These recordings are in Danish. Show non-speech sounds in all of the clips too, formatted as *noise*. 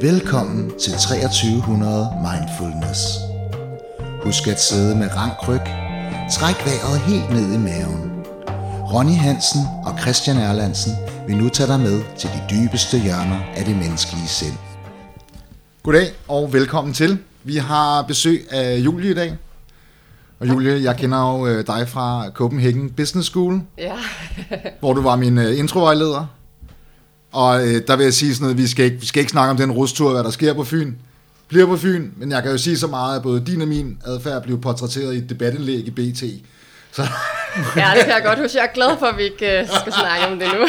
Velkommen til 2300 Mindfulness. Husk at sidde med rank ryg. Træk vejret helt ned i maven. Ronny Hansen og Christian Erlandsen vil nu tage dig med til de dybeste hjørner af det menneskelige sind. Goddag og velkommen til. Vi har besøg af Julie i dag. Og Julie, jeg kender jo øh, dig fra Copenhagen Business School, Ja, hvor du var min øh, introvejleder. Og øh, der vil jeg sige sådan noget, vi skal, ikke, vi skal ikke snakke om den rustur, hvad der sker på Fyn. Bliver på Fyn, men jeg kan jo sige så meget, at både din og min adfærd blev portrætteret i et debatindlæg i BT. Så *laughs* ja, det kan jeg godt huske. Jeg er glad for, at vi ikke øh, skal snakke om det nu.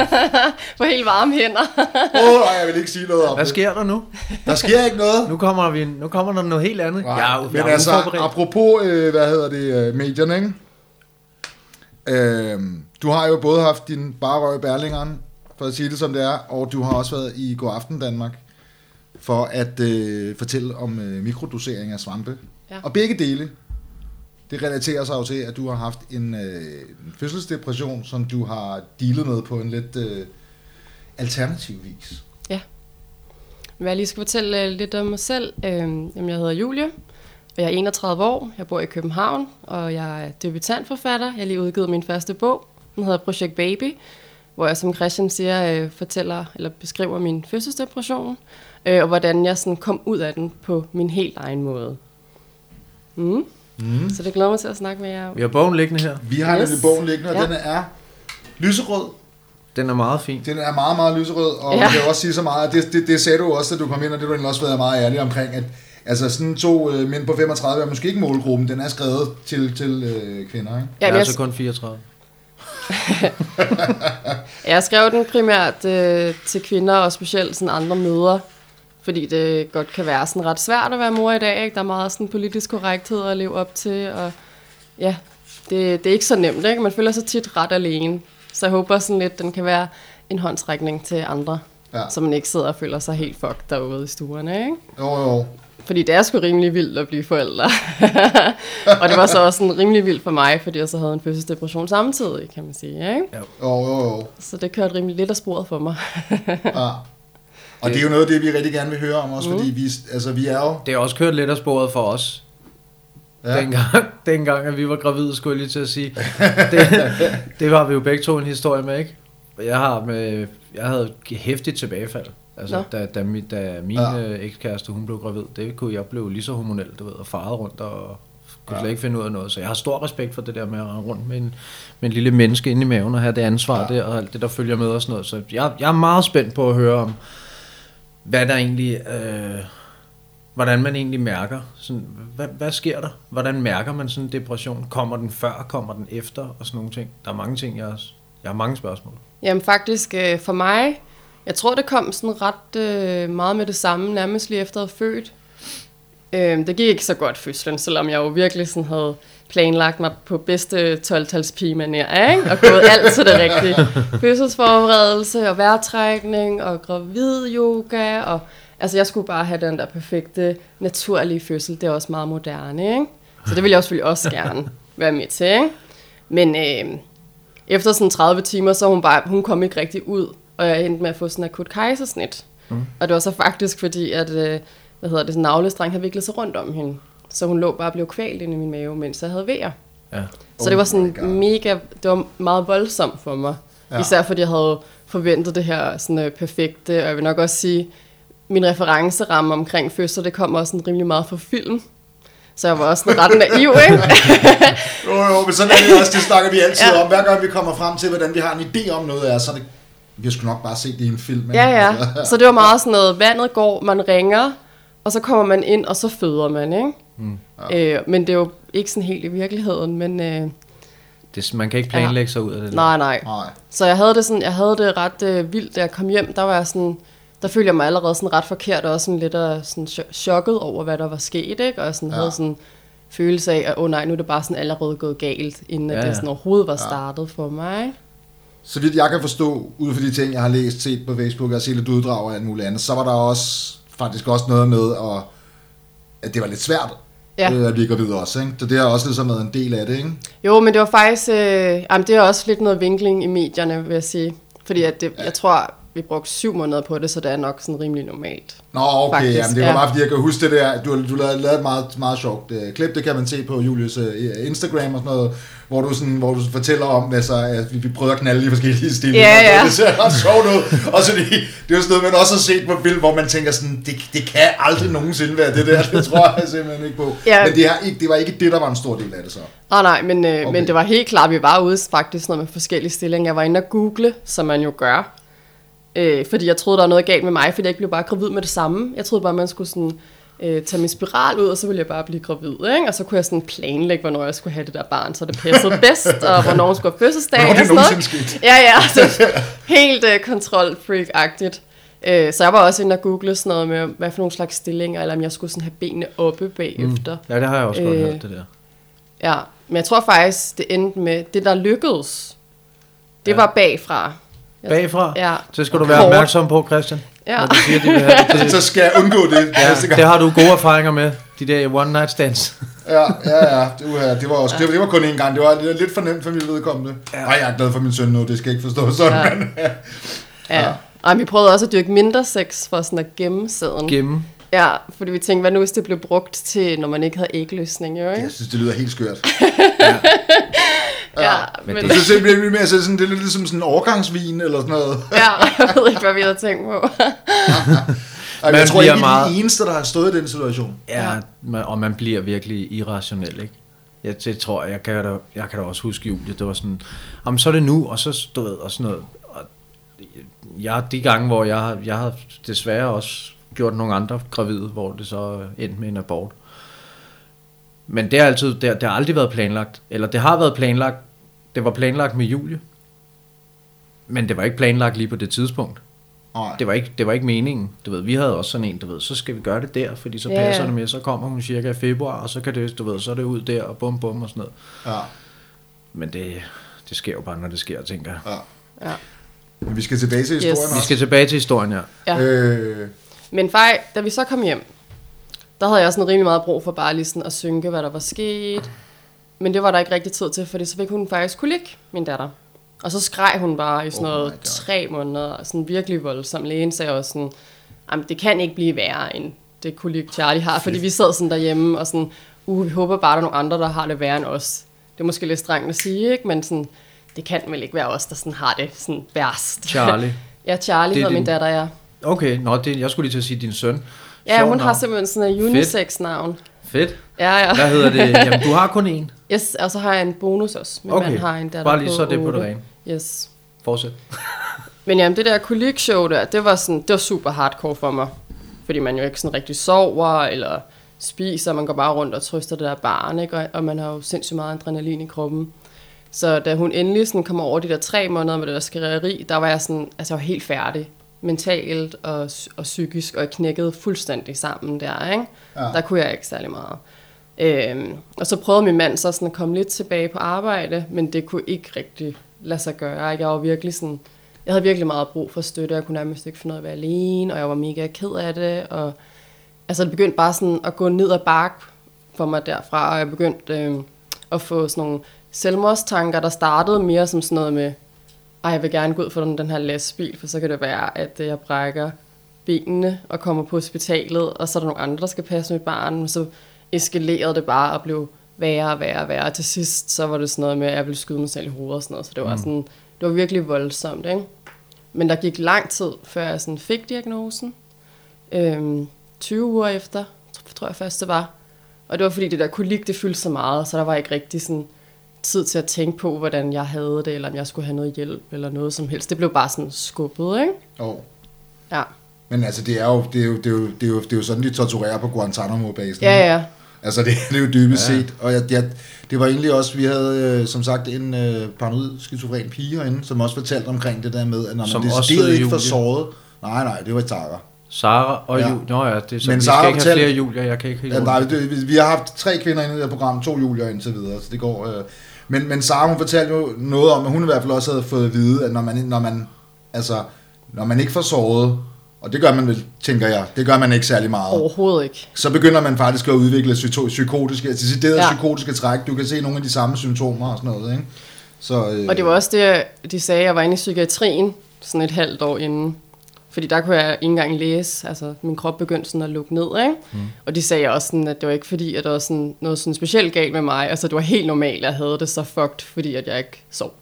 *laughs* For helt varme hænder. *laughs* åh, nej, jeg vil ikke sige noget om Hvad sker der nu? Der sker ikke noget. Nu kommer, vi, nu kommer der noget helt andet. Nej, jeg, er men jeg er altså, apropos, øh, hvad hedder det, øh, medierne, ikke? Øh, du har jo både haft din bare røg i Berlingeren, for at sige det som det er, og du har også været i God Aften Danmark, for at øh, fortælle om øh, mikrodosering af svampe. Ja. Og begge dele, det relaterer sig jo til, at du har haft en, øh, en fødselsdepression, som du har dealet med på en lidt øh, alternativ vis. Hvad jeg lige skal fortælle øh, lidt om mig selv. Øh, jamen, jeg hedder Julie, og jeg er 31 år. Jeg bor i København, og jeg er debutantforfatter. Jeg har lige udgivet min første bog. Den hedder Project Baby, hvor jeg, som Christian siger, øh, fortæller eller beskriver min fødselsdepression, øh, og hvordan jeg sådan kom ud af den på min helt egen måde. Mm. Mm. Så det glæder mig til at snakke med jer. Vi har bogen liggende her. Vi har Yes. nemlig bogen liggende, og Ja. den er lyserød. Den er meget fin. Den er meget, meget lyserød, og ja. Jeg vil også sige så meget, det, det, det sagde du også, da du kom ind, og det har du også været meget ærlig omkring, at altså sådan to øh, mænd på 35 er måske ikke målgruppen, den er skrevet til, til øh, kvinder, ikke? Jeg Ja, er jeg, altså kun 34. *laughs* jeg skrev den primært øh, til kvinder, og specielt sådan andre mødre, fordi det godt kan være sådan ret svært at være mor i dag. Ikke? Der er meget sådan politisk korrekthed at leve op til, og ja, det, det er ikke så nemt. Ikke? Man føler sig tit ret alene. Så jeg håber sådan lidt, den kan være en håndsrækning til andre, Ja. så man ikke sidder og føler sig helt fucked derude i stuerne. Ikke? Jo, jo. Fordi det er sgu rimelig vildt at blive forældre. *laughs* og det var så også sådan rimelig vildt for mig, fordi jeg så havde en fødselsdepression samtidig, kan man sige. Ikke? Jo, jo, jo. Så det kørte rimelig lidt af sporet for mig. Ja. *laughs* Og det er jo noget af det, vi rigtig gerne vil høre om også, fordi vi, altså, vi er jo... Det er også kørt lidt af sporet for os. Ja. Ja. Dengang, dengang, at vi var gravide, skulle jeg lige til at sige. Det, *laughs* det var vi jo begge to en historie med, ikke? Jeg, har med, jeg havde hæftigt tilbagefald. Altså, Nå. da, da, mi- da min Ja. ja. ekskæreste, hun blev gravid, det kunne jeg blev lige så hormonel, du ved, og faret rundt og kunne Ja. slet ikke finde ud af noget. Så jeg har stor respekt for det der med at rende rundt med en, med en lille menneske inde i maven og have det ansvar ja. der, og alt det, der følger med og sådan noget. Så jeg, jeg er meget spændt på at høre om, hvad der egentlig, øh, hvordan man egentlig mærker. Sådan, hvad, hvad sker der? Hvordan mærker man sådan en depression? Kommer den før? Kommer den efter? Og sådan nogle ting. Der er mange ting, jeg, jeg har mange spørgsmål. Jamen faktisk øh, for mig, jeg tror det kom sådan ret øh, meget med det samme, nærmest lige efter at have født. Øh, det gik ikke så godt fødslen, selvom jeg jo virkelig sådan havde planlagt mig på bedste 12-tals pigemanere, ikke? Og gået alt til det rigtige. *laughs* Fødselsforberedelse og vejrtrækning og gravid yoga og altså jeg skulle bare have den der perfekte naturlige fødsel. Det er også meget moderne, ikke? Så det ville jeg selvfølgelig også gerne være med til, ikke? Men øh, efter sådan 30 timer, så hun bare, hun kom ikke rigtig ud, og jeg endte med at få sådan en akut kejsersnit. Mm. Og det var så faktisk fordi, at øh, hvad hedder det, sådan en navlestreng havde viklet sig rundt om hende. Så hun lå bare og blev kvalt inde i min mave, mens jeg havde vejer. Ja. Så Oh det var sådan mega, det var meget voldsomt for mig. Ja. Især fordi jeg havde forventet det her sådan øh, perfekte, og jeg vil nok også sige, min referenceramme omkring fødsler, det kom også sådan rimelig meget fra film. Så jeg var også sådan ret naiv, ikke? Jo, jo, men sådan er det også, det snakker vi altid ja. Ja. om. Hver gang vi kommer frem til, hvordan vi har en idé om noget er, så er det... Vi sgu nok bare set det i en film. Ja, ja. Altså, Så det var meget sådan noget, vandet går, man ringer, og så kommer man ind, og så føder man, ikke? Mm. Øh, men det er jo ikke sådan helt i virkeligheden, men øh, Det, man kan ikke planlægge sig ud af det. nej, nej. Nej. Så jeg havde det sådan, jeg havde det ret øh, vildt, da jeg kom hjem, der var jeg sådan, der følte jeg mig allerede sådan ret forkert, og også sådan lidt øh, sådan cho- chokket over, hvad der var sket, ikke? Og jeg sådan Ja. ja. havde sådan følelse af, at åh oh, nej, nu er det bare sådan allerede gået galt, inden ja, Ja, at det ja. sådan overhovedet var startet for mig? Så vidt jeg kan forstå, ud fra de ting, jeg har læst, set på Facebook og set lidt uddrag og alt muligt andet, så var der også faktisk også noget med, at, at det var lidt svært Ja. øh, at blive gravid også. Ikke? Så det har også ligesom været en del af det. Ikke? Jo, men det var faktisk, øh, jamen, det er også lidt noget vinkling i medierne, vil jeg sige. Fordi at det, jeg tror, vi brugte syv måneder på det, så det er nok sådan rimelig normalt. Nå, okay, Faktisk, jamen, det var ja. bare fordi, jeg kan huske det der, du, du lavede, lavede et meget, meget sjovt uh, klip, det kan man se på Julius uh, Instagram og sådan noget, hvor du, sådan, hvor du fortæller om, altså, at vi, vi prøvede at knalde i forskellige stillinger, Ja, ja. det ser ret sjovt ud, og så det, det er jo sådan noget, man også har set på film, hvor man tænker sådan, det, det kan aldrig nogensinde være det der, det tror jeg simpelthen ikke på. Ja. Men det, er ikke, det var ikke det, der var en stor del af det så. Åh oh, nej, men, øh, Okay. men det var helt klart, vi var ude faktisk noget med forskellige stillinger. Jeg var inde og google, som man jo gør. Øh, fordi jeg troede, der var noget galt med mig, fordi jeg ikke blev bare gravid med det samme. Jeg troede bare, man skulle sådan, øh, tage min spiral ud, og så ville jeg bare blive gravid. Ikke? Og så kunne jeg sådan planlægge, hvornår jeg skulle have det der barn, så det passede *laughs* bedst, og hvornår hun skulle have fødselsdag. Hvornår det nogensinde skete. Ja, ja. *laughs* Så helt øh, kontrol-freak-agtigt. Øh, så jeg var også inde og google sådan noget med, hvad for nogle slags stillinger, eller om jeg skulle sådan have benene oppe bagefter. Ja, det har jeg også godt Øh, hørt, det der. Ja, men jeg tror faktisk, det endte med, det der lykkedes, det ja. var bagfra. Bagfra? Ja. Så skal du være opmærksom på, Christian. Ja. Når du siger, de vil have *laughs* det. det Så skal jeg undgå det ja, det har du gode erfaringer med, de der one night stands. *laughs* Ja, ja, ja. Det var, det var, også, det, var, det var kun én gang. Det var lidt- for nemt for mit vedkommende. Ja. Ej, jeg er glad for min søn nu, det skal jeg ikke forstå sådan. Ja. Men, Ja. ja. Ej, vi prøvede også at dyrke mindre sex for sådan at gemme sæden. Gemme. Ja, fordi vi tænkte, hvad nu hvis det blev brugt til, når man ikke havde ægløsning, jo ikke? jeg synes, det lyder helt skørt. *laughs* Ja, men men, det- Jeg synes simpelthen, mere så sådan, det er lidt ligesom sådan en overgangsvin eller sådan noget. ja, jeg ved ikke, hvad vi havde tænkt på. *laughs* Ej, Man jeg tror ikke, meget- meget... de eneste, der har stået i den situation. Ja, man- og man bliver virkelig irrationel, ikke? Ja, det tror jeg, jeg kan da, jeg kan da også huske Julie, det var sådan, jamen så er det nu, og så stod og sådan noget. Og jeg, de gange, hvor jeg, har- jeg har desværre også gjort nogle andre gravide, hvor det så endte med en abort. Men det har altid, det, har- det har aldrig været planlagt, eller det har været planlagt, det var planlagt med Julie, men det var ikke planlagt lige på det tidspunkt. Nej. Det var, ikke, det var ikke meningen. Du ved, vi havde også sådan en, du ved, så skal vi gøre det der, fordi så Ja, passer ja. det med, så kommer hun cirka i februar, og så kan det, du ved, så er det ud der, og bum bum og sådan noget. Ja, Men det, det sker jo bare, når det sker, tænker jeg. ja. Ja. Men vi skal tilbage til historien Yes. Vi også. skal tilbage til historien, ja. Ja. Øh, Men fej, da vi så kom hjem, der havde jeg sådan rimelig meget brug for bare lige sådan at synke, hvad der var sket. Men det var der ikke rigtig tid til, fordi så fik hun faktisk kolik, min datter. Og så skreg hun bare i sådan Oh noget tre måneder, sådan virkelig voldsom. Lægen sagde også sådan, Jamen, det kan ikke blive værre end det kolik Charlie har, fordi vi sad sådan derhjemme og sådan, uh, vi håber bare, der er nogle andre, der har det værre end os. Det er måske lidt strengt at sige, ikke? men sådan, det kan vel ikke være os, der sådan har det sådan værst. Charlie. *laughs* ja, Charlie er hedder min din- datter, ja. Okay, nå, det, jeg skulle lige til at sige din søn. Ja, Sjovt hun har navn. simpelthen sådan en unisex-navn. Fedt. Ja, ja. Hvad hedder det? Jamen, du har kun én. *laughs* Yes, og så har jeg en bonus også. Min Okay, mand har en datter bare lige på så det på det 8. rene. Yes. Fortsæt. *laughs* Men jamen, det der kolik-show der, det var, sådan, det var super hardcore for mig. Fordi man jo ikke sådan rigtig sover, eller spiser, man går bare rundt og trøster det der barn, ikke? Og, og man har jo sindssygt meget adrenalin i kroppen. Så da hun endelig sådan kom over de der tre måneder med det der skrigeri, der var jeg sådan, altså jeg var helt færdig. Mentalt og, og psykisk, og jeg knækkede fuldstændig sammen der, ikke? Ja. Der kunne jeg ikke særlig meget. Øhm, og så prøvede min mand så sådan at komme lidt tilbage på arbejde, men det kunne ikke rigtig lade sig gøre. ikke? Jeg var virkelig sådan, jeg havde virkelig meget brug for støtte, jeg kunne nærmest ikke finde ud af at være alene, og jeg var mega ked af det, og altså det begyndte bare sådan at gå ned ad bark for mig derfra, og jeg begyndte øh, at få sådan nogle selvmordstanker, der startede mere som sådan noget med, ej, jeg vil gerne gå ud for den, den her lastbil, for så kan det være, at øh, jeg brækker benene og kommer på hospitalet, og så er der nogle andre, der skal passe mit barn, men så eskalerede det bare og blev værre og værre og værre. Til sidst, så var det sådan noget med, at jeg ville skyde mig selv i hovedet og sådan noget, så det var, sådan, det var virkelig voldsomt, ikke? Men der gik lang tid, før jeg sådan fik diagnosen. Øhm, 20 uger efter, tror jeg først det var. Og det var fordi det der kolik, det fyldte så meget, så der var ikke rigtig sådan tid til at tænke på, hvordan jeg havde det, eller om jeg skulle have noget hjælp, eller noget som helst. Det blev bare sådan skubbet, ikke? oh. Ja, Men altså, det er, jo, det, er jo, det, er jo, det, er jo, det er jo sådan, de torturerer på Guantanamo-basen. ja, ja. Altså, det, det er jo dybest ja. set. Og jeg, jeg, det var egentlig også, vi havde øh, som sagt en øh, paranoid skizofren pige herinde, som også fortalte omkring det der med, at når man Som også decideret ikke får såret. Nej, nej, det var Tara. Sara og Ja. Julie. Nå ja, det er så, Men vi Sara skal ikke have flere Julier, jeg kan ikke helt Ja, nej, det, vi, vi har haft tre kvinder inde i det her program, to Julier indtil videre, så det går... Øh. Men, men Sara, hun fortalte jo noget om, at hun i hvert fald også havde fået at vide, at når man, når man, altså, når man ikke får såret, og det gør man vel, tænker jeg, det gør man ikke særlig meget, Overhovedet ikke. så begynder man faktisk at udvikle psyko- psykotiske, deciderede ja. Ja. psykotiske træk. Du kan se nogle af de samme symptomer og sådan noget, ikke? Så, øh, Og det var også det, de sagde, jeg var inde i psykiatrien sådan et halvt år inden. Fordi der kunne jeg ikke engang læse, altså min krop begyndte sådan at lukke ned, ikke? Mm. Og de sagde også sådan, at det var ikke fordi, at der var sådan noget sådan specielt galt med mig. Altså det var helt normalt, at jeg havde det så fucked, fordi at jeg ikke sov.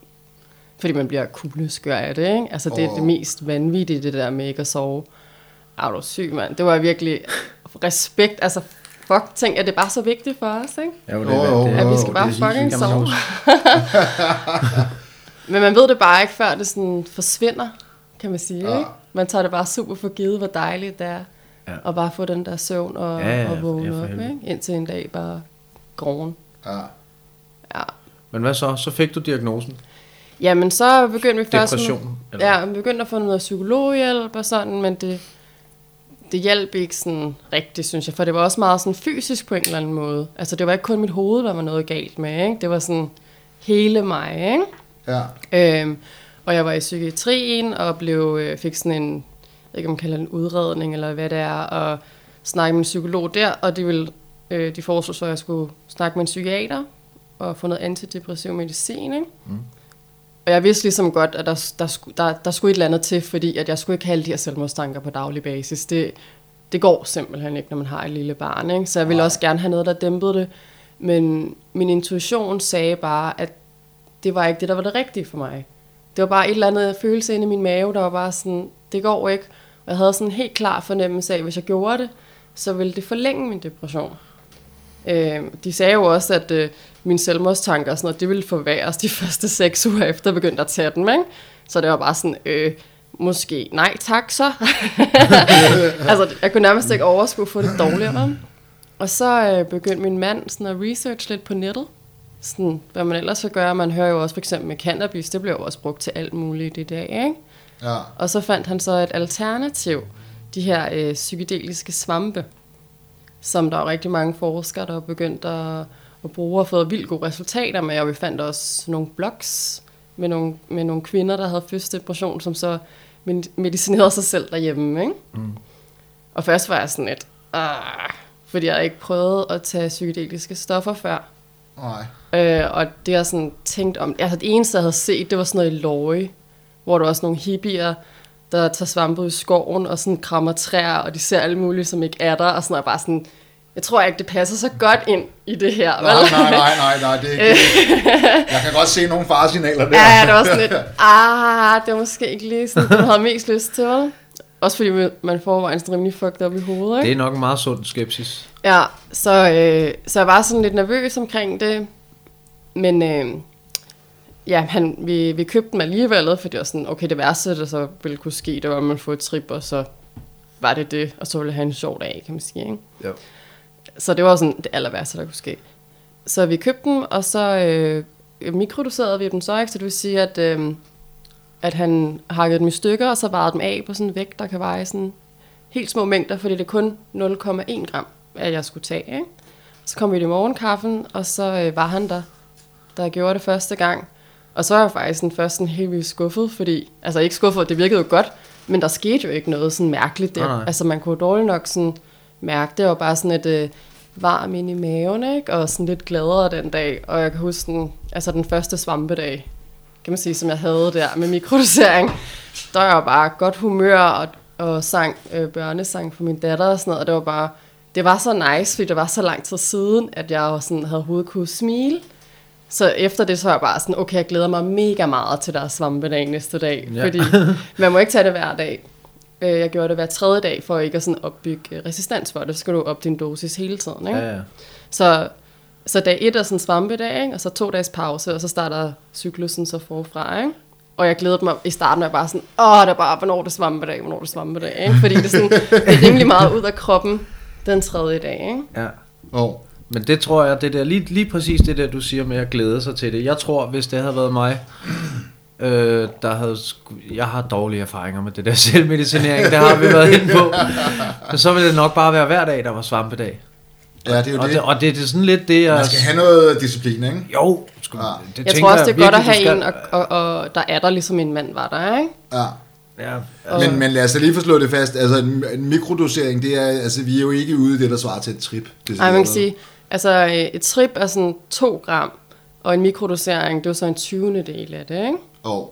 Fordi man bliver kugleskør af det, ikke? Altså det er det mest vanvittige, det der med ikke at sove. Er du syg, mand? Det var virkelig respekt, altså fuck, tænk, at det er bare så vigtigt for os, ikke? Jo, Jo, jo, At vi skal bare det fucking man sove. *laughs* Men man ved det bare ikke, før det sådan forsvinder, kan man sige. Ja. Ikke? Man tager det bare super for givet, hvor dejligt det er. Ja. Og bare få den der søvn og, Ja, ja, og vågne op, ikke? indtil en dag bare groen. Ja. Ja. Men hvad så? Så fik du diagnosen. Jamen, så begyndte vi først... Depression, Ja, vi begyndte at få noget psykologhjælp og sådan, men det, det hjalp ikke sådan rigtigt, synes jeg. For det var også meget sådan fysisk på en eller anden måde. Altså, det var ikke kun mit hoved, der var noget galt med, ikke? Det var sådan hele mig, ikke? Ja. Øhm, og jeg var i psykiatrien og blev, øh, fik sådan en, jeg ved ikke om man kalder det en udredning eller hvad det er, og snakke med en psykolog der, og de, ville, øh, de foreslog så, at jeg skulle snakke med en psykiater og få noget antidepressiv medicin. Ikke? Mm. Og jeg vidste ligesom godt, at der, der, skulle, der, der skulle et eller andet til, fordi at jeg skulle ikke have alle de her selvmordstanker på daglig basis. Det, det går simpelthen ikke, når man har et lille barn. Ikke? Så jeg ville også gerne have noget, der dæmpede det. Men min intuition sagde bare, at det var ikke det, der var det rigtige for mig. Det var bare et eller andet følelse inde i min mave, der var bare sådan, det går ikke. Og jeg havde sådan en helt klar fornemmelse af, at hvis jeg gjorde det, så ville det forlænge min depression. Øh, de sagde jo også, at øh, mine selvmordstanker og sådan noget, det ville forværres de *laughs* første seks uger efter, jeg begyndte at tage dem. Ikke? Så det var bare sådan, øh, måske nej tak så. *laughs* altså, jeg kunne nærmest ikke overskue at få det dårligere. Og så øh, begyndte min mand sådan at research lidt på nettet. Sådan, hvad man ellers vil gøre. Man hører jo også for eksempel med cannabis, det bliver jo også brugt til alt muligt i dag. Ikke? Ja. Og så fandt han så et alternativ, de her øh, psykedeliske svampe, som der er rigtig mange forskere, der er begyndt at, at bruge og fået vildt gode resultater med. Og vi fandt også nogle blogs med nogle, med nogle kvinder, der havde første depression, som så med- medicinerede sig selv derhjemme. Ikke? Mm. Og først var jeg sådan lidt, ah, fordi jeg ikke prøvet at tage psykedeliske stoffer før. Nej. Øh, og det jeg sådan tænkt om, altså det eneste jeg havde set, det var sådan noget i Løje, hvor der var sådan nogle hippier, der tager svampe ud i skoven og sådan krammer træer, og de ser alle mulige, som ikke er der, og sådan og bare sådan, jeg tror ikke, det passer så godt ind i det her. Nej, vel? nej, nej, nej, nej, det, det, jeg kan godt se nogle faresignaler der. Ja, det var sådan lidt, ah, det var måske ikke lige sådan, det havde mest lyst til, vel? Også fordi man får sådan rimelig fucked op i hovedet, ikke? Det er nok en meget sund skepsis. Ja, så, øh, så jeg var sådan lidt nervøs omkring det. Men øh, ja, han, vi, vi købte dem alligevel, for det var sådan, okay, det værste, der så ville kunne ske, det var, at man får et trip, og så var det det, og så ville have en sjov dag, kan man sige. Ikke? Jo. Så det var sådan det aller værste, der kunne ske. Så vi købte dem, og så øh, mikrodoserede vi dem så, ikke? så det vil sige, at, øh, at han hakkede dem i stykker, og så varede dem af på sådan en vægt, der kan veje sådan helt små mængder, fordi det er kun 0,1 gram, at jeg skulle tage. Ikke? Så kom vi i morgenkaffen, og så øh, var han der, der gjorde det første gang. Og så var jeg faktisk sådan først sådan helt vildt skuffet, fordi, altså ikke skuffet, det virkede jo godt, men der skete jo ikke noget sådan mærkeligt der. Nej, nej. Altså man kunne dårligt nok sådan mærke, det var bare sådan et øh, varm ind i maven, ikke? og sådan lidt gladere den dag. Og jeg kan huske den, altså den første svampedag, kan man sige, som jeg havde der med mikrodosering, der var jeg bare godt humør og, og sang øh, børnesang for min datter og sådan noget, og det var bare, det var så nice, fordi det var så lang tid siden, at jeg sådan havde hovedet kunne smile. Så efter det, så var jeg bare sådan, okay, jeg glæder mig mega meget til der er svampedag næste dag, Ja. fordi man må ikke tage det hver dag. Øh, Jeg gjorde det hver tredje dag, for ikke at sådan opbygge øh, resistens for det. Så skal du op din dosis hele tiden. Ikke? Ja, ja. Så, så dag et er sådan svampedag, ikke? og så to dages pause, og så starter cyklusen så forfra. Ikke? Og jeg glædede mig, i starten var jeg bare sådan, åh, det er bare, hvornår er det svampedag, hvornår er det svampedag, ikke? Fordi det er, sådan, det er rimelig meget ud af kroppen den tredje dag, ikke? ja. Oh. Men det tror jeg, det der, lige, lige præcis det der, du siger med at glæde sig til det. Jeg tror, hvis det havde været mig, *clears throat* øh, der havde, jeg har dårlige erfaringer med det der *laughs* selvmedicinering, det har vi været inde på. Men så ville det nok bare være hver dag, der var svampedag. Ja, det er jo Og det. det, og det, det er sådan lidt det, jeg... Man skal have noget disciplin, ikke? Jo, sku, Ja. det Jeg tror også, det er godt at have du en, og, og, og, der er der ligesom en mand var der, ikke? Ja. Ja, Men, men lad os da lige få slået det fast. Altså, en, en mikrodosering, det er, altså, vi er jo ikke ude i det, der svarer til et trip. Det Nej, man kan sige, altså øh, et trip er sådan 2 gram, og en mikrodosering, det er så en 20. del af det, ikke? Oh.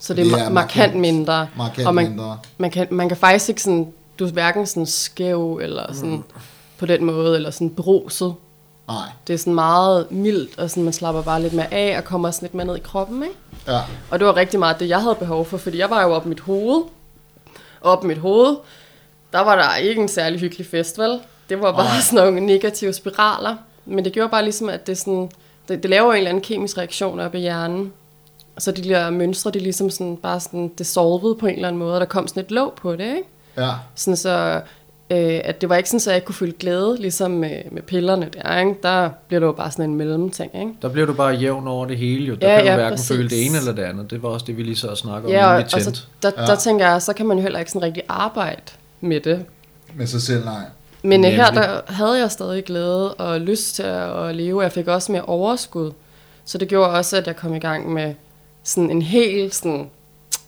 Så det er, Det er er markant mindre. Markant og man, mindre. Man kan, man kan faktisk ikke sådan, du er hverken sådan skæv, eller sådan mm. på den måde, eller sådan bruset. Nej, Det er sådan meget mildt, og sådan, man slapper bare lidt mere af, og kommer sådan lidt mere ned i kroppen, ikke? ja. Og det var rigtig meget det, jeg havde behov for, fordi jeg var jo oppe i mit hoved. Oppe i mit hoved, der var der ikke en særlig hyggelig festival. Det var bare Nej. sådan nogle negative spiraler. Men det gjorde bare ligesom, at det, sådan, det, det laver en eller anden kemisk reaktion op i hjernen. Så de der mønstre, de ligesom sådan, bare sådan dissolvede på en eller anden måde, og der kom sådan et låg på det, ikke? Ja, Sådan så, øh, at det var ikke sådan, at jeg ikke kunne føle glæde, ligesom med, med pillerne der, ikke? Der bliver det jo bare sådan en mellemting, ikke? Der bliver du bare jævn over det hele jo. Der Ja, kan du ja, hverken præcis. føle det ene eller det andet. Det var også det, vi lige så og snakke om, Ja, og, inden vi og så, der, ja. der tænker jeg, så kan man jo heller ikke sådan rigtig arbejde med det. med sig selv, nej. Men øh, her Nemlig. der havde jeg stadig glæde og lyst til at, at leve. Jeg fik også mere overskud. Så det gjorde også, at jeg kom i gang med sådan en hel sådan,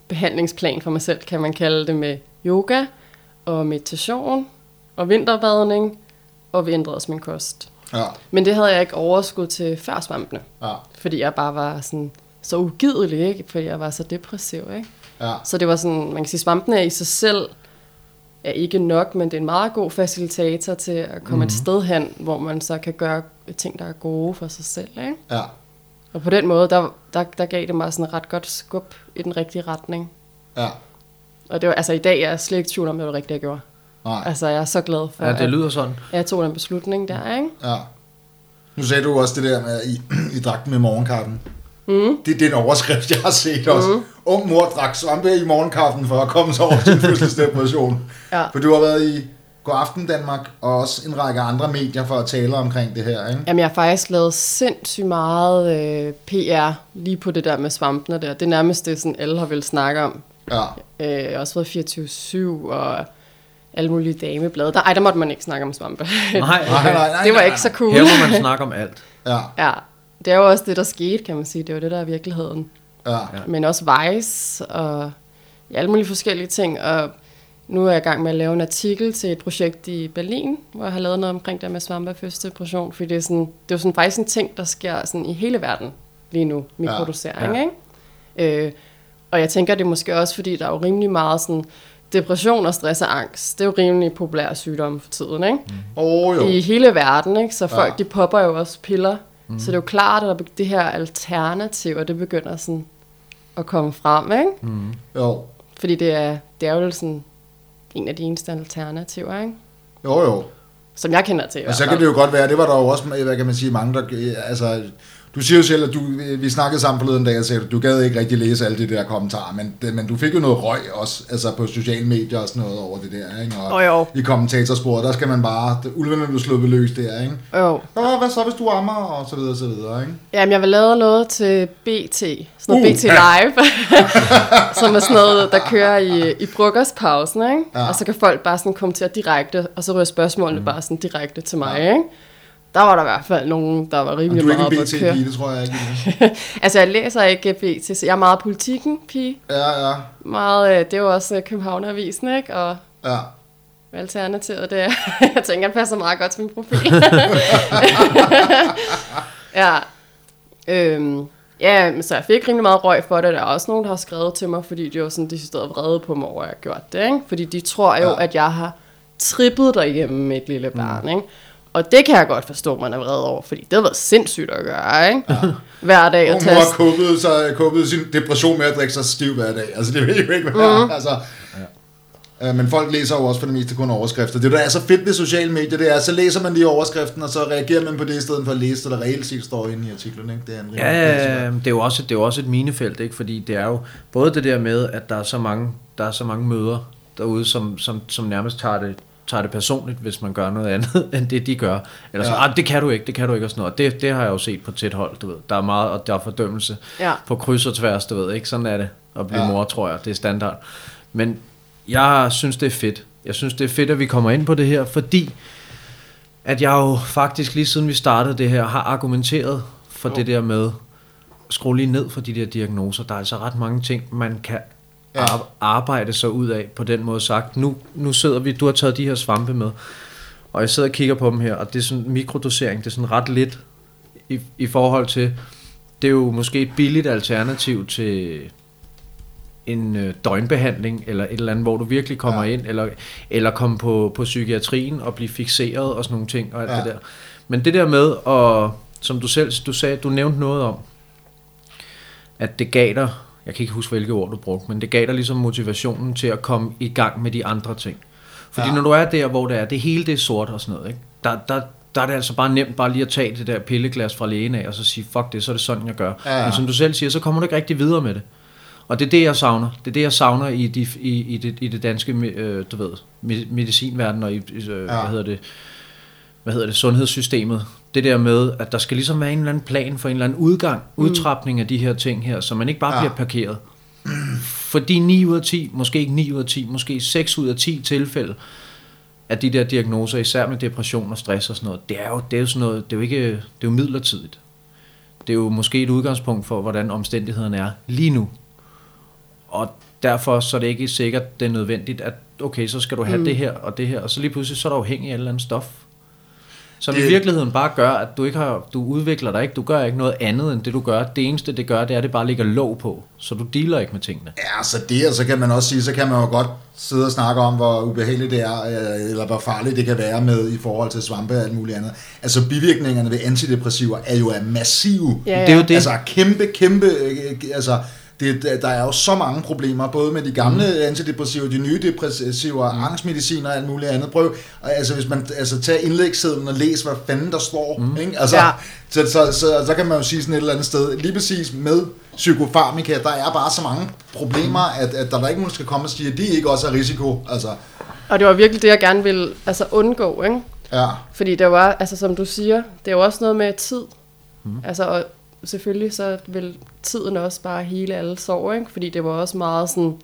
behandlingsplan for mig selv, kan man kalde det, med yoga og meditation og vinterbadning, og vi ændrede også min kost. Ja, Men det havde jeg ikke overskud til før svampene, ja, fordi jeg bare var sådan, så ugidelig, ikke? fordi jeg var så depressiv. Ikke? ja. Så det var sådan, man kan sige, svampene er i sig selv er ikke nok, men det er en meget god facilitator til at komme mm. et sted hen, hvor man så kan gøre ting, der er gode for sig selv. Ikke? ja. Og på den måde, der, der, der gav det mig sådan et ret godt skub i den rigtige retning. ja. Og det var, altså i dag er jeg slet ikke tvivl om, det var det rigtige, jeg gjorde. Nej, Altså jeg er så glad for, Ja, det at, lyder sådan. at jeg tog den beslutning der, ikke? ja. Nu sagde du også det der med, at I, *clears throat* I drak med morgenkaffen. Mm. Det, det er en overskrift, jeg har set også. Mm. Ung mor drak svampe i morgenkaffen for at komme sig over sin fødselsdepression. *laughs* Ja. For du har været i God Aften Danmark og også en række andre medier for at tale omkring det her, ikke? Jamen jeg har faktisk lavet sindssygt meget øh, PR lige på det der med svampene der. Det er nærmest det, sådan alle har vel snakke om. Ja, Øh, jeg har også været 24-7 og alle mulige dameblade. Der, ej, der måtte man ikke snakke om svampe. *laughs* Nej, nej, nej, nej, det var nej, ikke så cool. Her må man *laughs* snakke om alt. ja, Ja, det er jo også det, der skete, kan man sige. Det var det, der er virkeligheden. Ja. Men også Vice og ja, alle mulige forskellige ting. Og nu er jeg i gang med at lave en artikel til et projekt i Berlin, hvor jeg har lavet noget omkring det med svampe og fødselsdepression. Fordi det er, sådan, det er jo sådan faktisk en ting, der sker sådan i hele verden lige nu, mikrodosering, Ja. ja. ikke? Øh, og jeg tænker, det er måske også, fordi der er jo rimelig meget sådan depression og stress og angst. Det er jo rimelig populære sygdomme for tiden, ikke? oh, jo. i hele verden, ikke? så folk Ja. de popper jo også piller. Mm. Så det er jo klart, at det her alternativ, og det begynder sådan at komme frem, ikke? Mm. jo. Fordi det er, det er jo sådan en af de eneste alternativer, ikke? Jo, jo. Som jeg kender til. Og så kan det jo godt være, det var der jo også, hvad kan man sige, mange, der, altså, du siger jo selv, at du, vi snakkede sammen forleden dag, og sagde, at du gad ikke rigtig læse alle de der kommentarer, men, men du fik jo noget røg også, altså på sociale medier og sådan noget over det der, ikke? Og Åh, jo. i kommentatorsporet, der skal man bare, ulvene blev sluppet løs der, ikke? Jo. Åh, hvad så, hvis du ammer, og så videre, så videre, ikke? Jamen, jeg vil lave noget til BT. Sådan noget Uh, BT Live. *laughs* som er sådan noget, der kører i, i frokostpausen, ikke? Ja. Og så kan folk bare sådan kommentere direkte, og så ryger spørgsmålene mm. bare sådan direkte til mig, ja. ikke? Der var der i hvert fald nogen, der var rimelig du er ikke meget en på. BT-pige, det tror jeg ikke. *laughs* altså, jeg læser ikke BT, så jeg er meget politikken, pige. Ja, ja, Meget, øh, det er jo også øh, Københavneravisen, ikke? Og ja. alternativet, det er, *laughs* jeg tænker, det passer meget godt til min profil. *laughs* ja. Øhm, ja, så jeg fik rimelig meget røg for det. Der er også nogen, der har skrevet til mig, fordi de var sådan, de stod vrede på mig over, at jeg har gjort det, ikke? Fordi de tror jo, ja. at jeg har trippet derhjemme med et lille barn, mm. ikke? Og det kan jeg godt forstå, man er vred over, fordi det været sindssygt at gøre, ikke? Ja. *laughs* Hver dag at Og tage mor har kuppet, så, kuppet sin depression med at drikke sig stiv hver dag. Altså, det vil jo ikke være. Mm. Altså, ja. Men folk læser jo også for det meste kun overskrifter. Det, der er så fedt ved sociale medier, det er, så læser man lige overskriften, og så reagerer man på det, i stedet for at læse det, der reelt set står inde i artiklen. Ikke? Det er en Ja, ja, det er jo også, det er jo også et minefelt, ikke? fordi det er jo både det der med, at der er så mange, der er så mange møder derude, som, som, som nærmest tager det, tager det personligt, hvis man gør noget andet, *laughs* end det de gør. Eller så, Ja. ah, det kan du ikke, det kan du ikke, og sådan noget. Det, det har jeg jo set på tæt hold, du ved. Der er meget, og der er fordømmelse Ja. på kryds og tværs, du ved, ikke? Sådan er det at blive Ja. mor, tror jeg. Det er standard. Men jeg synes, det er fedt. Jeg synes, det er fedt, at vi kommer ind på det her, fordi at jeg jo faktisk lige siden vi startede det her, har argumenteret for det der med, skru lige ned for de der diagnoser. Der er altså ret mange ting, man kan Ja. arbejde sig ud af på den måde sagt. Nu, nu sidder vi, du har taget de her svampe med, og jeg sidder og kigger på dem her, og det er sådan mikrodosering, det er sådan ret lidt i, i forhold til, det er jo måske et billigt alternativ til en øh, døgnbehandling, eller et eller andet, hvor du virkelig kommer Ja. ind, eller, eller komme på, på psykiatrien og blive fixeret og sådan nogle ting, og alt ja. det der. Men det der med, og, som du selv du sagde, du nævnte noget om, at det gav dig, jeg kan ikke huske, hvilke ord du brugte, men det gav dig ligesom motivationen til at komme i gang med de andre ting. Fordi Ja. når du er der, hvor det er, det hele det er sort og sådan noget, ikke? Der, der, der er det altså bare nemt bare lige at tage det der pilleglas fra lægen af, og så sige, fuck det, så er det sådan, jeg gør. Ja, ja. Men som du selv siger, så kommer du ikke rigtig videre med det. Og det er det, jeg savner. Det er det, jeg savner i, de, i, i, det, i det danske, øh, du ved, me- medicinverden og i, øh, ja. hvad hedder det, hvad hedder det, sundhedssystemet. Det der med, at der skal ligesom være en eller anden plan for en eller anden udgang, mm. udtrapning af de her ting her, så man ikke bare Ja. bliver parkeret. Fordi 9 ud af 10, måske ikke 9 ud af 10, måske 6 ud af 10 tilfælde af de der diagnoser, især med depression og stress og sådan noget, det er jo, det er jo sådan noget, det er jo ikke, det er jo midlertidigt. Det er jo måske et udgangspunkt for, hvordan omstændighederne er lige nu. Og derfor så er det ikke sikkert, det er nødvendigt, at okay, så skal du have mm. det her og det her, og så lige pludselig så er du afhængig af et eller andet stof. Som Det- i virkeligheden bare gør, at du ikke har, du udvikler dig ikke, du gør ikke noget andet end det du gør. Det eneste det gør, det er, at det bare ligger låg på, så du dealer ikke med tingene. Ja, så det, og så kan man også sige, så kan man jo godt sidde og snakke om, hvor ubehageligt det er, øh, eller hvor farligt det kan være med i forhold til svampe og alt muligt andet. Altså bivirkningerne ved antidepressiver er jo massive. Ja, Det er jo det. Altså kæmpe, kæmpe, øh, altså det, der er jo så mange problemer, både med de gamle mm. antidepressiver, de nye depressiver, mm. angstmedicin og alt muligt andet. Prøv, altså hvis man altså, tager indlægssedlen og læs, hvad fanden der står, mm. ikke? Altså, Ja. så, så, så, så, kan man jo sige sådan et eller andet sted, lige præcis med psykofarmika, der er bare så mange problemer, at, at der er ikke nogen, der skal komme og sige, at de ikke også er risiko. Altså, Og det var virkelig det, jeg gerne ville altså, undgå, ikke? ja. Fordi det var, altså som du siger, det er jo også noget med tid. Mm. Altså, og selvfølgelig så vil tiden også bare hele alle sorg, ikke? Fordi det var også meget sådan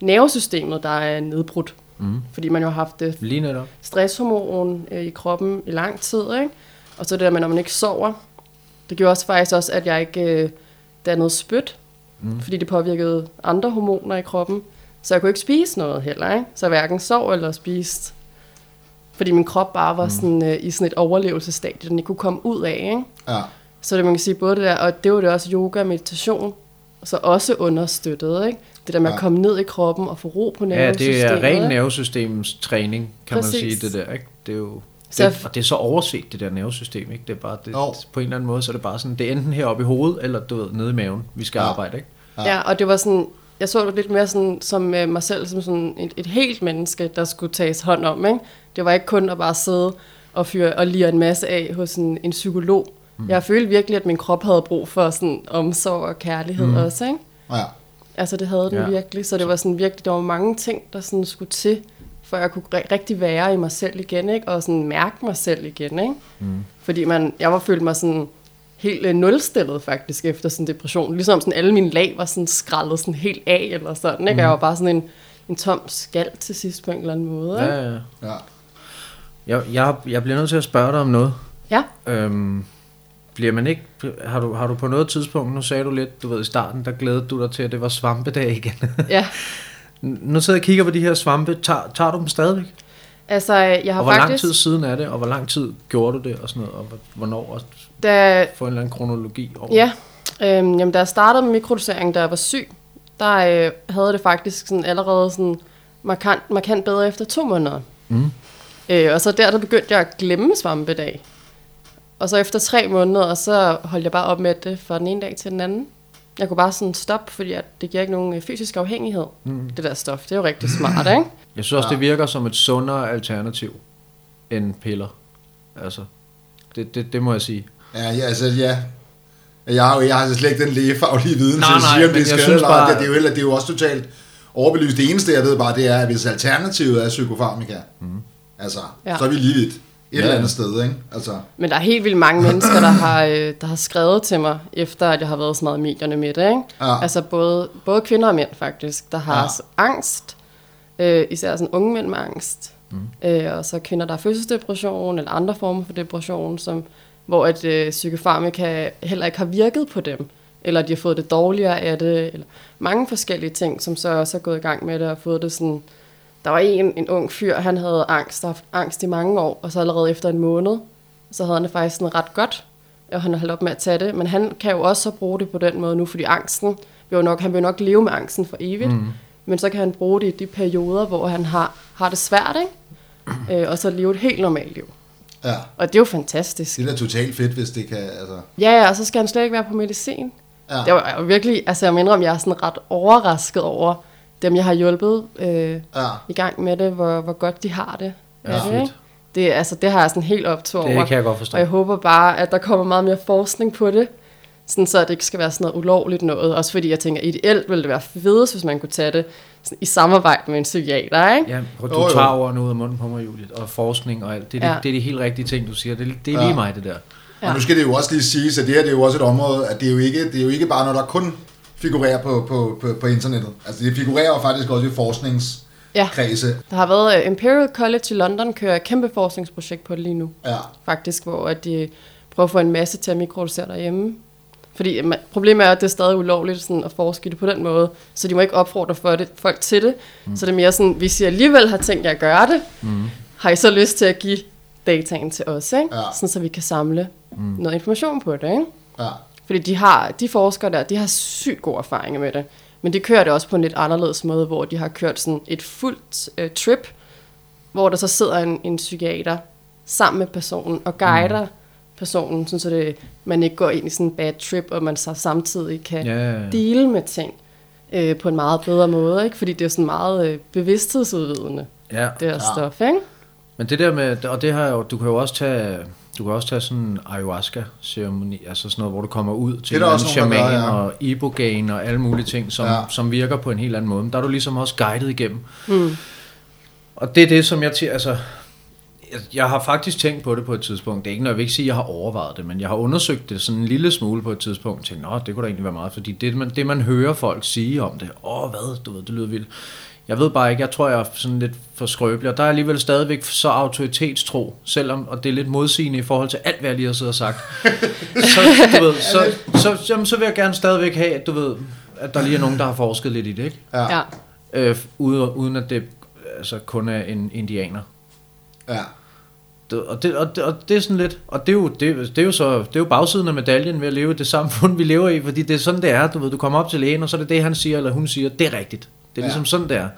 nervesystemet, der er nedbrudt. Mm. Fordi man jo har haft det Lige stresshormon øh, i kroppen i lang tid, ikke? Og så det der med, når man ikke sover, det gjorde også faktisk også, at jeg ikke øh, dannede spyt, mm. fordi det påvirkede andre hormoner i kroppen. Så jeg kunne ikke spise noget heller, ikke? Så jeg hverken sov eller spiste. Fordi min krop bare var sådan, øh, i sådan et overlevelsesstadie, den ikke kunne komme ud af, ikke? ja. Så det man kan sige både det der, og det var det også yoga og meditation, så også understøttet, ikke? Det der med Ja. at komme ned i kroppen og få ro på Ja, nervesystemet. det er ren nervesystemets træning, kan Præcis. man sige, det der. Ikke? Det er jo... Så- Det, og det er så overset, det der nervesystem, ikke? Det er bare, det, Jo. på en eller anden måde, så er det bare sådan, det er enten heroppe i hovedet, eller du ved, nede i maven, vi skal Ja. ja. arbejde, ikke? Ja. Ja. ja, og det var sådan, jeg så det lidt mere sådan, som øh, mig selv, som sådan et, et helt menneske, der skulle tages hånd om, ikke? Det var ikke kun at bare sidde og fyre og lire en masse af hos en, en psykolog. Mm. Jeg følte virkelig, at min krop havde brug for sådan omsorg og kærlighed mm. også, ikke? ja. Altså det havde den ja. Virkelig, så det var sådan virkelig, der var mange ting, der sådan skulle til, for jeg kunne ri- rigtig være i mig selv igen, ikke? Og sådan mærke mig selv igen, ikke? Mm. Fordi man, jeg var følt mig sådan helt øh, nulstillet faktisk efter sådan depression. Ligesom sådan alle mine lag var sådan skrællet sådan helt af eller sådan, ikke? Mm. Jeg var bare sådan en, en tom skal til sidst på en eller anden måde, ikke? Ja, ja. ja. Jeg, jeg, jeg bliver nødt til at spørge dig om noget. Ja. Øhm, bliver man ikke, har du, har du på noget tidspunkt, nu sagde du lidt, du ved i starten, der glædede du dig til, at det var svampedag igen. ja. *laughs* nu sidder jeg og kigger på de her svampe, tager, tager du dem stadigvæk? Altså, jeg har Og hvor lang faktisk... tid siden er det, og hvor lang tid gjorde du det, og sådan noget, og hvor- hvornår, og Da, få en eller anden kronologi over Ja, øhm, jamen da jeg startede med mikrodosering, da jeg var syg, der øh, havde det faktisk sådan allerede sådan markant, markant bedre efter to måneder. Mm. Øh, og så der, der begyndte jeg at glemme svampedag. Og så efter tre måneder, så holdt jeg bare op med det fra den ene dag til den anden. Jeg kunne bare sådan stoppe, fordi at det giver ikke nogen øh, fysisk afhængighed, mm. det der stof. Det er jo rigtig smart, ikke? Jeg synes også, ja. det virker som et sundere alternativ end piller. Altså, det, det, det må jeg sige. Ja, ja, altså, ja. Jeg har jo jeg har slet ikke den lægefaglige viden Nej, til at nej, sige, om det skal synes eller bare- det, det, er jo heller, det er jo også totalt overbelyst. Det eneste, jeg ved bare, det er, at hvis alternativet er psykofarmika, mm. altså, ja. så er vi lige vidt. Et Ja. eller andet sted, ikke? Altså, Men der er helt vildt mange mennesker, der har, øh, der har skrevet til mig, efter at jeg har været så meget i medierne med det. Ikke? Ja. Altså både, både kvinder og mænd faktisk, der har Ja. ja. angst, øh, især sådan unge mænd med angst. Mm. Øh, og så kvinder, der har fødselsdepression eller andre former for depression, som, hvor at øh, psykofarmika heller ikke har virket på dem. Eller de har fået det dårligere af det. Eller mange forskellige ting, som så også er gået i gang med det og fået det sådan... Der var en, en ung fyr, han havde angst, angst i mange år, og så allerede efter en måned, så havde han det faktisk sådan ret godt, og han har holdt op med at tage det. Men han kan jo også så bruge det på den måde nu, fordi angsten vil jo nok, han vil jo nok leve med angsten for evigt, mm. men så kan han bruge det i de perioder, hvor han har, har det svært, ikke? Øh, og så leve et helt normalt liv. Ja. Og det er jo fantastisk. Det er da totalt fedt, hvis det kan... Altså, Ja, ja, og så skal han slet ikke være på medicin. ja. Det var jo virkelig, altså jeg mener, om jeg er sådan ret overrasket over dem, jeg har hjulpet øh, ja. i gang med det, hvor, hvor godt de har det. Ja, med det, fedt. ikke? det, altså, det har jeg sådan helt optur over. Det kan jeg godt forstå. Og jeg håber bare, at der kommer meget mere forskning på det, sådan så det ikke skal være sådan noget ulovligt noget. Også fordi jeg tænker, ideelt ville det være fedest, hvis man kunne tage det sådan, i samarbejde med en psykiater, ikke? Ja, prøv, Jo, du jo. tager ordene ud af munden på mig, Julie, og forskning og alt. Det er, Ja. de, det er de helt rigtige ting, du siger. Det, er- det er Ja. lige mig, det der. Ja. Og nu skal det jo også lige siges, at det her det er jo også et område, at det er jo ikke, det er jo ikke bare noget, der kun figurerer på, på, på, på internettet. Altså det figurerer faktisk også i forskningskredse. Ja. Der har været uh, Imperial College i London, kører et kæmpe forskningsprojekt på det lige nu. Ja. faktisk, hvor at de prøver at få en masse til at mikroducere derhjemme. Fordi man, problemet er, at det er stadig ulovligt sådan, at forske det på den måde, så de må ikke opfordre for det, folk til det. Mm. Så det er mere sådan, hvis I alligevel har tænkt jer at gøre det, mm. har I så lyst til at give dataen til os, ikke? Ja. Sådan, så vi kan samle mm. noget information på det. Ikke? Ja. Fordi de, har, de forskere der, de har sygt gode erfaringer med det. Men de kører det også på en lidt anderledes måde, hvor de har kørt sådan et fuldt øh, trip, hvor der så sidder en, en psykiater sammen med personen og guider mm. personen, sådan så det, man ikke går ind i sådan en bad trip, og man så samtidig kan Ja, ja, ja. dele med ting øh, på en meget bedre måde, ikke? fordi det er sådan meget øh, bevidsthedsudvidende, Ja. det her Ja. stof. Ikke? Men det der med, og det har jo, du kan jo også tage, du kan også tage sådan en ayahuasca-ceremoni, altså sådan noget, hvor du kommer ud til en anden shaman gør, ja. og ibogaine og alle mulige ting, som, Ja. som virker på en helt anden måde. Men der er du ligesom også guidet igennem. Mm. Og det er det, som jeg til, altså, jeg, jeg har faktisk tænkt på det på et tidspunkt. Det er ikke noget, jeg vil ikke sige, at jeg har overvejet det, men jeg har undersøgt det sådan en lille smule på et tidspunkt. Tænkt, nå, det kunne da egentlig være meget, fordi det, man, det man hører folk sige om det, åh, hvad, du ved, det lyder vildt. Jeg ved bare ikke, jeg tror, jeg er sådan lidt for skrøbelig, og der er alligevel stadigvæk så autoritetstro, selvom, og det er lidt modsigende i forhold til alt, hvad jeg lige har siddet og sagt. *laughs* så, du ved, så, så, så, jamen, så vil jeg gerne stadigvæk have, at du ved, at der lige er nogen, der har forsket lidt i det, ikke? Ja. Øh, uden, uden at det altså, kun er en indianer. Ja. Det, og, det, og, det, og det er sådan lidt, og det er, jo, det, det, er jo så, det er jo bagsiden af medaljen ved at leve i det samfund, vi lever i, fordi det er sådan, det er, du ved, du kommer op til lægen, og så er det det, han siger, eller hun siger, det er rigtigt. Det er Ja. ligesom sådan, det er.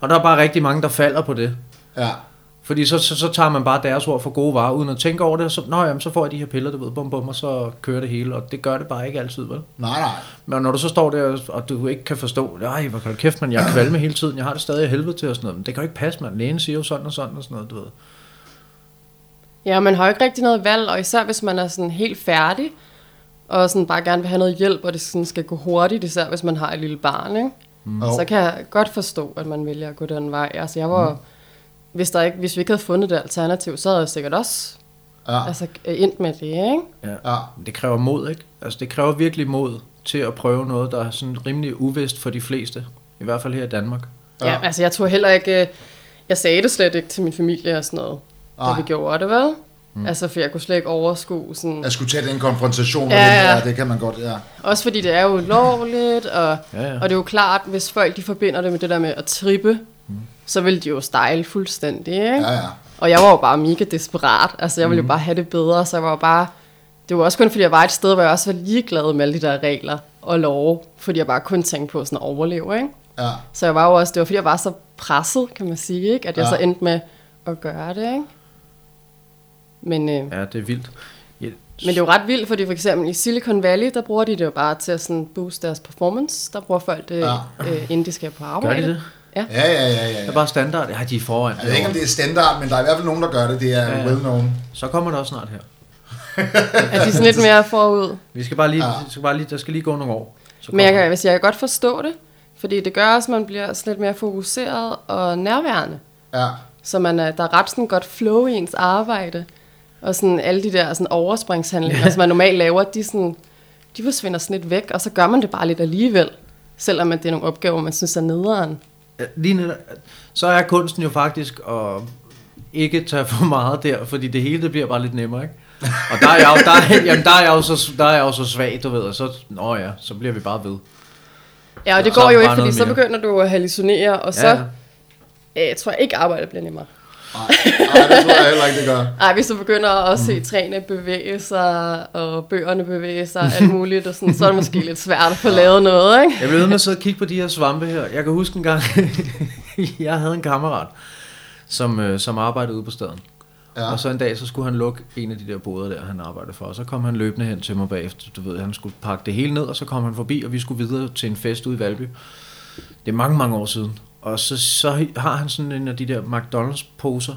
Og der er bare rigtig mange, der falder på det. Ja. Fordi så, så, så tager man bare deres ord for gode varer, uden at tænke over det, og så, Nå, jamen, så får jeg de her piller, du ved, bum, bum, og så kører det hele, og det gør det bare ikke altid, vel? Nej, nej. Men når du så står der, og du ikke kan forstå, nej, hvor kan du kæft, men jeg er kvalme hele tiden, jeg har det stadig af helvede til og sådan noget, men det kan jo ikke passe, man. Lægen siger jo sådan og sådan og sådan noget, du ved. Ja, man har jo ikke rigtig noget valg, og især hvis man er sådan helt færdig, og sådan bare gerne vil have noget hjælp, og det sådan skal gå hurtigt, især hvis man har et lille barn, ikke? Mm. Så kan jeg godt forstå, at man vælger at gå den vej. Altså jeg var, mm. hvis, der ikke, hvis vi ikke havde fundet det alternativ, så havde jeg sikkert også Ja. altså, endt med det, ikke? Ja. Ja. Det kræver mod, ikke? Altså, det kræver virkelig mod til at prøve noget, der er sådan rimelig uvist for de fleste. I hvert fald her i Danmark. Ja. Ja. altså jeg tror heller ikke, øh, jeg sagde det slet ikke til min familie og sådan noget, da Nej. vi gjorde det, vel? Mm. Altså for jeg kunne slet ikke overskue sådan... Jeg skulle tage den konfrontation med Ja, ja, ja. ja. det kan man godt, ja. Også fordi det er jo ulovligt, og, Ja, ja. og det er jo klart, hvis folk de forbinder det med det der med at trippe, mm. så vil de jo style fuldstændig, ikke? Ja, ja. Og jeg var jo bare mega desperat. Altså, jeg ville jo bare have det bedre, så jeg var jo bare... Det var også kun, fordi jeg var et sted, hvor jeg også var ligeglad med alle de der regler og love, fordi jeg bare kun tænkte på sådan at overleve, ikke? Ja. Så jeg var jo også... Det var, fordi jeg var så presset, kan man sige, ikke? At jeg Ja. så endte med at gøre det, ikke? Men, øh, Ja, det er vildt. Ja, men det er jo ret vildt, fordi for eksempel i Silicon Valley, der bruger de det jo bare til at sådan booste deres performance. Der bruger folk det, Ja. øh, inden de skal på Gør arbejde. de det? Ja, ja, ja, ja. Det er ja. bare standard. Ja, de er foran. Jeg ved ikke, om det er standard, men der er i hvert fald nogen, der gør det. Det er Ja, ja, ja. well known. Så kommer det også snart her. At *laughs* de er sådan lidt mere forud. Vi skal bare lige, Ja. ja. skal bare lige, der skal lige gå nogle år. Så Men jeg kan, hvis jeg kan godt forstå det, fordi det gør også, at man bliver sådan lidt mere fokuseret og nærværende. Ja. Så man er, der er ret sådan godt flow i ens arbejde. Og sådan alle de der sådan overspringshandlinger, som man normalt laver, de, sådan, de forsvinder sådan lidt væk, og så gør man det bare lidt alligevel. Selvom at det er nogle opgaver, man synes er nederen. Lige netop, så er kunsten jo faktisk at ikke tage for meget der, fordi det hele det bliver bare lidt nemmere, ikke? Og der er jeg jo, der er, jamen, der er jeg jo, så, der er jeg jo så svag, du ved, og så, nå ja, så bliver vi bare ved. Ja, og det går jo ikke, fordi så begynder du at hallucinere, og så Ja. øh, tror jeg ikke, arbejdet bliver nemmere. Nej, nej, det tror jeg heller ikke, det gør. *laughs* Ej, hvis du begynder at se træne bevæge sig, og bøgerne bevæge sig, alt muligt, og sådan, så er det måske lidt svært at få lavet noget, ikke? Jeg blev ved med at sidde og kigge på de her svampe her. Jeg kan huske en gang, *laughs* jeg havde en kammerat, som, øh, som arbejdede ude på staden. Ja. Ja. Og så en dag, så skulle han lukke en af de der boder der, han arbejdede for. Og så kom han løbende hen til mig bagefter. Du ved, han skulle pakke det hele ned, og så kom han forbi, og vi skulle videre til en fest ude i Valby. Det er mange, mange år siden. Og så, så har han sådan en af de der McDonald's-poser.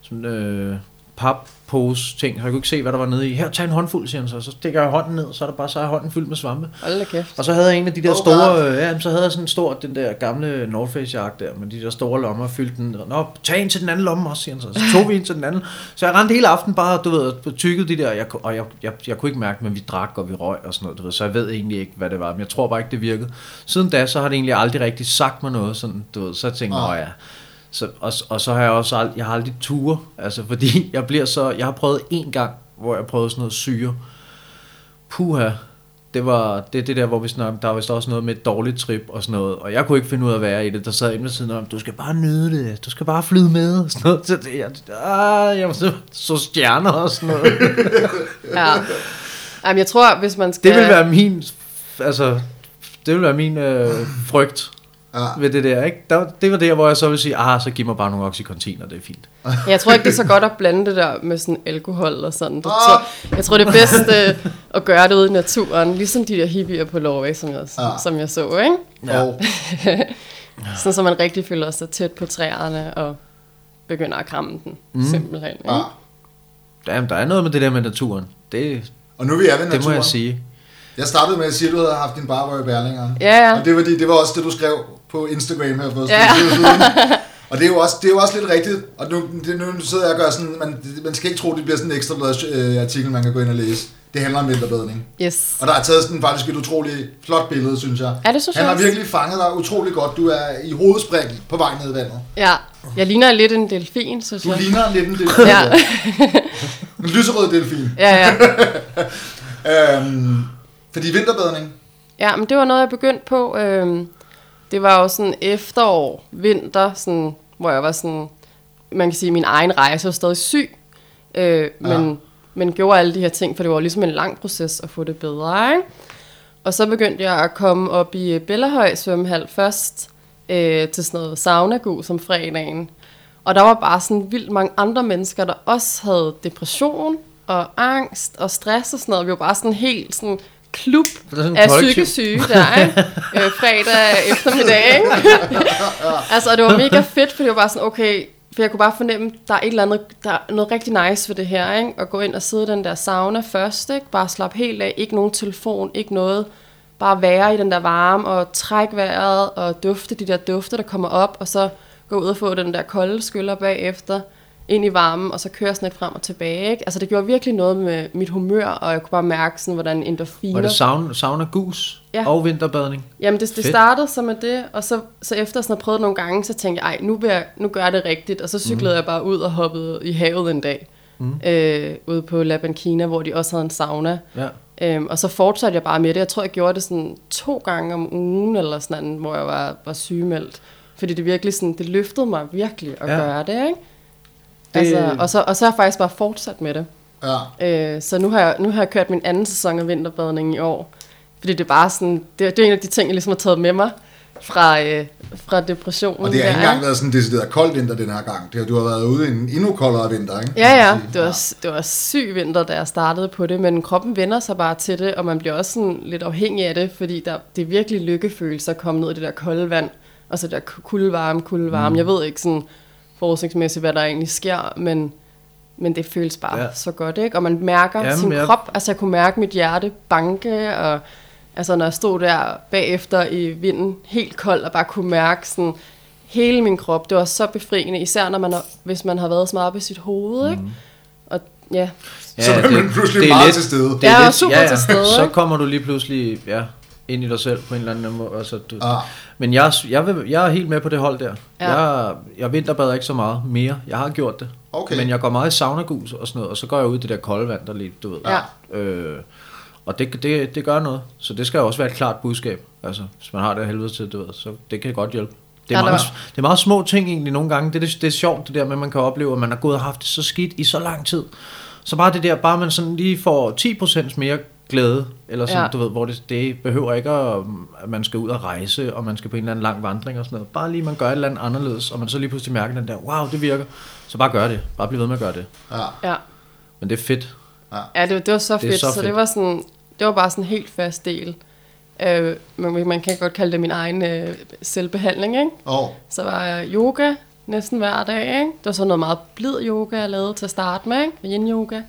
Sådan øh, pap-pose ting. Så jeg kunne ikke se, hvad der var nede i. Her, tag en håndfuld, siger han så. Så stikker jeg hånden ned, og så er der bare så er hånden fyldt med svampe. Hold kæft. Og så havde jeg en af de der Oh oh store, øh, ja, så havde jeg sådan en stor, den der gamle North Face jakke der, med de der store lommer, fyldt den. Nå, tag en til den anden lomme også, siger han så. Så tog vi en til den anden. Så jeg rendte hele aften bare, du ved, tykkede de der, jeg, ku- og jeg, jeg, jeg, kunne ikke mærke, men vi drak og vi røg og sådan noget, du ved, så jeg ved egentlig ikke, hvad det var, men jeg tror bare ikke, det virkede. Siden da, så har det egentlig aldrig rigtig sagt mig noget, sådan, du ved, så jeg tænkte, åh ja, så, og, og så har jeg også aldrig, jeg har aldrig ture, altså fordi *laughs* jeg bliver så, jeg har prøvet en gang, hvor jeg prøvede sådan noget syre. Puha, det var det, det der, hvor vi snakker, der var vist også noget med et dårligt trip og sådan noget, og jeg kunne ikke finde ud af at være i det. Der sad ved siden om, du skal bare nyde det, du skal bare flyde med, og sådan noget. Så det, jeg, ah, jeg var så, så stjerner og sådan noget. *laughs* Ja. Jamen, jeg tror, hvis man skal... Det vil være min, altså, det vil være min øh, frygt Ja. ved det der, ikke? Der, det var der, hvor jeg så vil sige, ah, så giv mig bare nogle oxycontin, og det er fint. *laughs* Jeg tror ikke, det er så godt at blande det der med sådan alkohol og sådan. Det, Ah. så, jeg tror, det er bedst øh, at gøre det ude i naturen, ligesom de der hippier på Norway, som jeg, Ja. som jeg så, ikke? Ja. Og, *laughs* Sådan, så man rigtig føler sig tæt på træerne og begynder at kramme den, mm. simpelthen. Ikke? ja. Jamen, der er noget med det der med naturen. Det, og nu er vi er ved naturen. det må jeg sige. Jeg startede med at sige, at du havde haft din barber i Berlinger. Ja, ja. Og det var, det var også det, du skrev på Instagram her for Ja. siden. *laughs* Og det er, jo også, det er jo også lidt rigtigt. Og nu, det, nu sidder jeg og gør sådan, man, man skal ikke tro, det bliver sådan en ekstra øh, artikel, man kan gå ind og læse. Det handler om vinterbadning. Yes. Og der er taget sådan faktisk et utroligt flot billede, synes jeg. Ja, det synes Han har virkelig fanget dig utrolig godt. Du er i hovedspring på vej ned i vandet. Ja, jeg ligner lidt en delfin, synes Du jeg. ligner lidt en delfin. Ja. En lyserød delfin. Ja, ja. *laughs* Øhm, fordi vinterbadning, Ja, men det var noget, jeg begyndte på. Øhm, det var jo sådan efterår, vinter, sådan, hvor jeg var sådan, man kan sige, min egen rejse var stadig syg. Øh, men, Ja. men gjorde alle de her ting, for det var ligesom en lang proces at få det bedre. Ikke? Og så begyndte jeg at komme op i Bellahøj svømmehal først, øh, til sådan noget sauna som fredagen. Og der var bare sådan vildt mange andre mennesker, der også havde depression og angst og stress og sådan noget. Vi var bare sådan helt sådan klub er af kollektiv. psykisk syge der, ikke? *laughs* øh, fredag eftermiddag, ikke? *laughs* altså, og det var mega fedt, for det var bare sådan, okay, for jeg kunne bare fornemme, der er et eller andet, der er noget rigtig nice ved det her, ikke? At gå ind og sidde i den der sauna først, ikke? Bare slappe helt af, ikke nogen telefon, ikke noget. Bare være i den der varme og trække vejret og dufte de der dufte, der kommer op, og så gå ud og få den der kolde skyller bagefter ind i varmen, og så køre sådan lidt frem og tilbage. Ikke? Altså det gjorde virkelig noget med mit humør, og jeg kunne bare mærke, sådan, hvordan endorfiner... Var det sauna, sauna gus Ja. og vinterbadning? Jamen, det, det Fedt. startede så med det, og så, så efter sådan at prøvet nogle gange, så tænkte jeg, ej, nu, vil jeg, nu gør jeg det rigtigt. Og så cyklede mm. jeg bare ud og hoppede i havet en dag, mm. øh, ude på La Banquina, hvor de også havde en sauna. Ja. Øhm, og så fortsatte jeg bare med det. Jeg tror, jeg gjorde det sådan to gange om ugen, eller sådan, hvor jeg var, var sygemeldt. Fordi det virkelig sådan, det løftede mig virkelig at ja. gøre det, ikke? Det- Altså, og, så, og så har jeg faktisk bare fortsat med det. ja. Øh, så nu har, jeg, nu har jeg kørt min anden sæson af vinterbadning i år. Fordi det er bare sådan, det, det er en af de ting, jeg ligesom har taget med mig fra, øh, fra depressionen. Og det har ikke engang været sådan decideret kold vinter den her gang. Det har, du har været ude i en endnu koldere vinter, ikke? Ja, ja. Det var, det var syg vinter, da jeg startede på det, men kroppen vender sig bare til det, og man bliver også sådan lidt afhængig af det, fordi der, det er virkelig lykkefølelse at komme ned i det der kolde vand, og så der kulde varme, kulde varme. Mm. Jeg ved ikke sådan forskningsmæssigt, hvad der egentlig sker, men, men det føles bare Ja. ja. så godt, ikke? Og man mærker Jamen, sin jeg- krop, altså jeg kunne mærke mit hjerte banke, og altså når jeg stod der bagefter i vinden, helt kold, og bare kunne mærke sådan hele min krop, det var så befriende, især når man har, hvis man har været så meget op i sit hoved, ikke? Og ja, Så er man pludselig meget til stede. Det er er lidt, super ja, ja. til stede, Så kommer du lige pludselig ja, ind i dig selv på en eller anden måde. Altså, du, Ja. Men jeg, jeg, vil, jeg er helt med på det hold der. Ja. Jeg, jeg vinterbader ikke så meget mere. Jeg har gjort det. Okay. Men jeg går meget i saunagus og sådan noget, og så går jeg ud i det der kolde vand, der lige, du ved. Ja. Øh, og det, det, det gør noget. Så det skal også være et klart budskab. Altså, hvis man har det helvede til, du ved, så det kan godt hjælpe. Det er, Ja, var- det er meget små ting egentlig nogle gange. Det er, det, det er sjovt det der med, at man kan opleve, at man har gået og haft det så skidt i så lang tid. Så bare det der, bare man sådan lige får 10% mere glæde, eller sådan, Ja. ja. du ved, hvor det, det behøver ikke, at, at man skal ud og rejse, og man skal på en eller anden lang vandring og sådan noget. Bare lige, man gør et eller andet anderledes, og man så lige pludselig mærker den der, wow, det virker. Så bare gør det. Bare bliv ved med at gøre det. Ja. Ja, Men det er fedt. ja det, det var så Det fedt. så så, så det fedt. var sådan, det var bare sådan en helt fast del. Øh, man, man kan godt kalde det min egen øh, selvbehandling, ikke? Og Så var jeg yoga næsten hver dag, ikke? Det var sådan noget meget blid yoga, jeg lavede til at starte med, ikke? Yin yoga,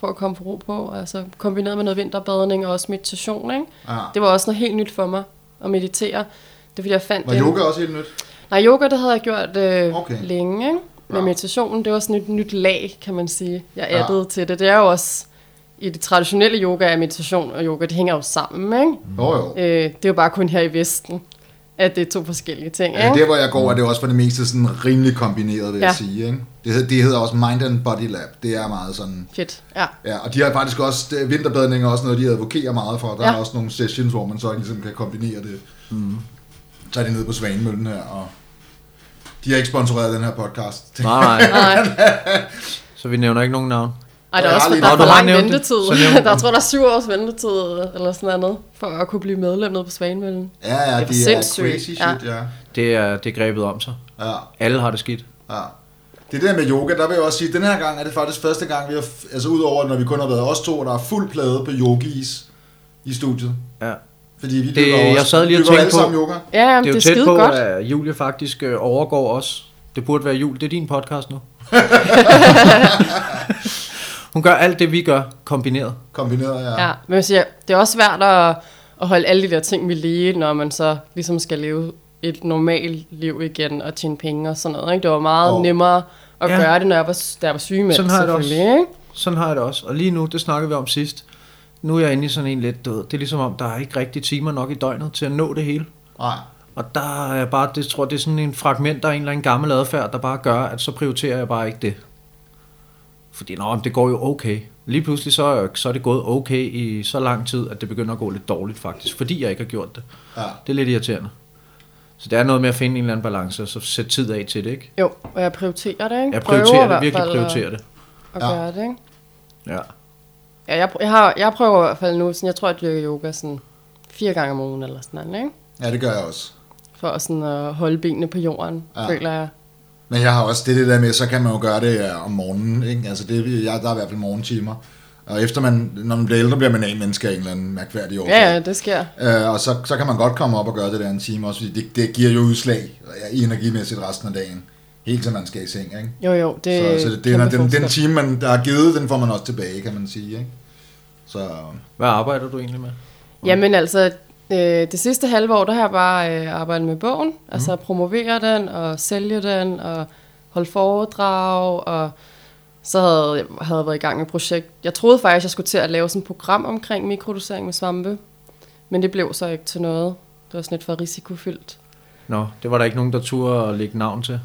for at komme på ro på. Altså kombineret med noget vinterbadning og også meditation, ikke? ja. Det var også noget helt nyt for mig at meditere. Det fordi, jeg fandt Var en- yoga også helt nyt? Nej, yoga, det havde jeg gjort øh, Okay. længe, ikke? Men Ja. meditationen, det var sådan et nyt lag, kan man sige. Jeg Ja. addede til det. Det er jo også, i det traditionelle yoga er meditation og yoga, det hænger jo sammen, ikke? Jo, jo. Øh, det er jo bare kun her i Vesten, at det er to forskellige ting, Ja, ikke? der hvor jeg går, er det også for det meste sådan rimelig kombineret, vil ja. jeg Ja. sige. Ikke? Det, det hedder også Mind and Body Lab. Det er meget sådan... Fedt, ja. Ja, og de har faktisk også, det- vinterbadning er også noget, de advokerer meget for. Der ja. Er også nogle sessions, hvor man så ligesom kan kombinere det. Mm. Så er de nede på Svanemøllen her, og de har ikke sponsoreret den her podcast. Nej, nej. *laughs* Nej, Så vi nævner ikke nogen navn. Ej, der er også der er for lang det. ventetid. Så nævn *laughs* der tror, der er syv års ventetid, eller sådan noget, for at kunne blive medlem nede på Svanemøllen. Ja, ja, Det er de er sindssygt. crazy shit, ja. Ja. ja. Det er, det er grebet om sig. ja. Alle har det skidt. Ja. Det der med yoga, der vil jeg også sige, at den her gang er det faktisk første gang, vi har, altså udover når vi kun har været os to, der er fuld plade på yogis i studiet. Ja. Fordi vi Det- også, jeg sad lige og tænkte alle på- sammen yoga. Ja, jamen, Det er jo det er tæt på, godt. at Julie faktisk øh, overgår os. Det burde være jul. Det er din podcast nu. *laughs* Hun gør alt det, vi gør, kombineret. Kombineret, ja. Ja, men jeg siger, det er også svært at, at holde alle de der ting ved lige, når man så ligesom skal leve et normalt liv igen og tjene penge og sådan noget. Ikke? Det var meget Og- oh. nemmere at Ja. gøre det, når jeg var, da jeg var sygemeldt, Sådan har jeg det også. Ikke? Sådan har jeg det også. Og lige nu, det snakkede vi om sidst. Nu er jeg inde i sådan en lidt, du ved, det er ligesom om, der er ikke rigtig timer nok i døgnet til at nå det hele. Nej. Og der er bare, det tror jeg, det er sådan en fragment af en eller anden gammel adfærd, der bare gør, at så prioriterer jeg bare ikke det. Fordi nå, det går jo okay. Lige pludselig så er, så er det gået okay i så lang tid, at det begynder at gå lidt dårligt faktisk, fordi jeg ikke har gjort det. Ja. Det er lidt irriterende. Så det er noget med at finde en eller anden balance, og så sætte tid af til det, ikke? Jo, og jeg prioriterer det. Ikke? Jeg Prøver prioriterer det, hvert virkelig prioriterer det. At, Ja. gøre det, ikke? Ja. Ja, jeg, jeg, har, jeg prøver i hvert fald nu, sådan, jeg tror, jeg dyrker yoga sådan fire gange om ugen eller sådan noget, ikke? ja, det gør jeg også. For at, sådan, at holde benene på jorden, Ja. ja. føler jeg. Men jeg har også det, det der med, så kan man jo gøre det ja, om morgenen. Ikke? Altså det, jeg, der er i hvert fald morgentimer. Og efter man, når man bliver ældre, bliver man A-menneske af en eller anden mærkværdig årsag. Ja, ja, det sker. Øh, og så, så kan man godt komme op og gøre det der en time også, fordi det, det giver jo udslag ja, energimæssigt resten af dagen. Helt til man skal i seng, ikke? Jo, jo, det så så det, det, den, den forskel. time, man der har givet, den får man også tilbage, kan man sige, ikke? Så Hvad arbejder du egentlig med? Jamen altså, øh, det sidste halve år, der har jeg bare øh, arbejdet med bogen. Altså at promovere den og sælge den og holde foredrag. Og så havde jeg havde jeg været i gang med et projekt. Jeg troede faktisk, jeg skulle til at lave sådan et program omkring mikrodosering med svampe. Men det blev så ikke til noget. Det var sådan lidt for risikofyldt. Nå, det var der ikke nogen, der turde at lægge navn til.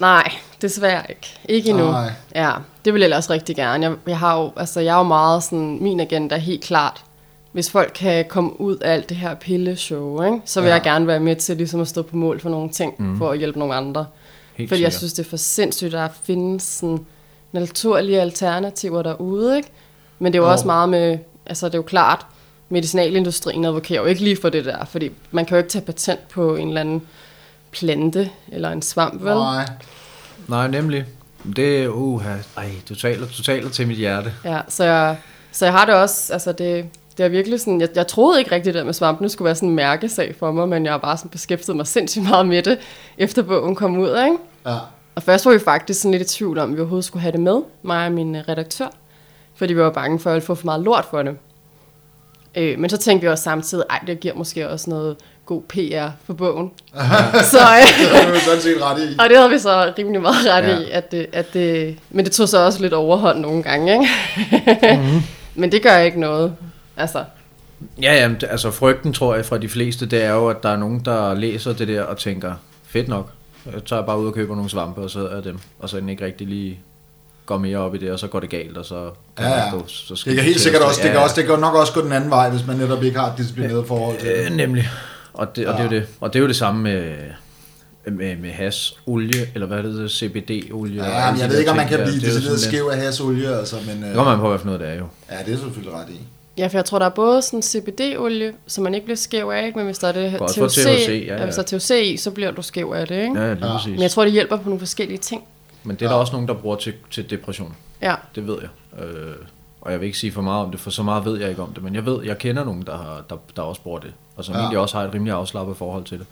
Nej, desværre ikke. Ikke endnu. Nej. Ja, det vil jeg ellers rigtig gerne. Jeg, jeg, har jo, altså, jeg er jo meget sådan, min agenda er helt klart, hvis folk kan komme ud af alt det her pilleshow, ikke, så vil Ja. jeg gerne være med til ligesom at stå på mål for nogle ting, mm. for at hjælpe nogle andre. Helt Fordi jeg sikkert. synes, det er for sindssygt, at der findes sådan naturlige alternativer derude, ikke? Men det er jo også meget med, altså det er jo klart, medicinalindustrien advokerer jo ikke lige for det der, fordi man kan jo ikke tage patent på en eller anden plante eller en svamp, vel? nej. Nej, nemlig. Det er, uha, ej, du taler, du taler til mit hjerte. Ja, så jeg, så jeg har det også, altså det, det er virkelig sådan, jeg, jeg troede ikke rigtigt, at med svampene skulle være sådan en mærkesag for mig, men jeg har bare sådan beskæftiget mig sindssygt meget med det, efter bogen kom ud, ikke? Ja. Og først var vi faktisk sådan lidt i tvivl om, at vi overhovedet skulle have det med, mig og min øh, redaktør, fordi vi var bange for at få for meget lort for det. Øh, men så tænkte vi også samtidig, ej, det giver måske også noget god PR for bogen. *laughs* så, øh, Det har du jo sådan set ret i. *laughs* og det havde vi så rimelig meget ret Ja. ja. i, at det, at det, men det tog så også lidt overhånd nogle gange, ikke? Mm-hmm. *laughs* men det gør ikke noget. Altså, Ja, jamen, det- altså frygten, tror jeg, fra de fleste, det er jo, at der er nogen, der læser det der og tænker, fedt nok, jeg tager bare ud og køber nogle svampe, og så er dem, og så er den ikke rigtig lige går mere op i det, og så går det galt, og så Ja, ja. gå, så Det kan helt sikkert også, det kan også, det kan nok også gå den anden vej, hvis man netop ikke har et disciplineret forhold til Øh, det. nemlig. Og det, og, det er jo Ja. det. og det er jo det samme med med, med has, olie, eller hvad er det, CBD-olie? Ja, men jeg ved ikke, om man kan blive Det decideret sådan lidt- skæv af hasolie, altså, men... Det Øh, kommer man på, hvad for noget det er jo. ja, det er selvfølgelig ret i. Ja, for jeg tror, der er både sådan CBD-olie, som man ikke bliver skæv af, ikke? men hvis der er det få THC, THC, ja, ja. hvis der er THC i, så bliver du skæv af det, ikke? Ja, lige Ja. præcis. Men jeg tror, det hjælper på nogle forskellige ting. Men det er der også nogen, der bruger til, til depression. Ja, Det ved jeg. Øh, og jeg vil ikke sige for meget om det, for så meget ved jeg ikke om det. Men jeg ved, jeg kender nogen, der, har, der, der også bruger det. Og som Ja. ja. egentlig også har et rimelig afslappet forhold til det.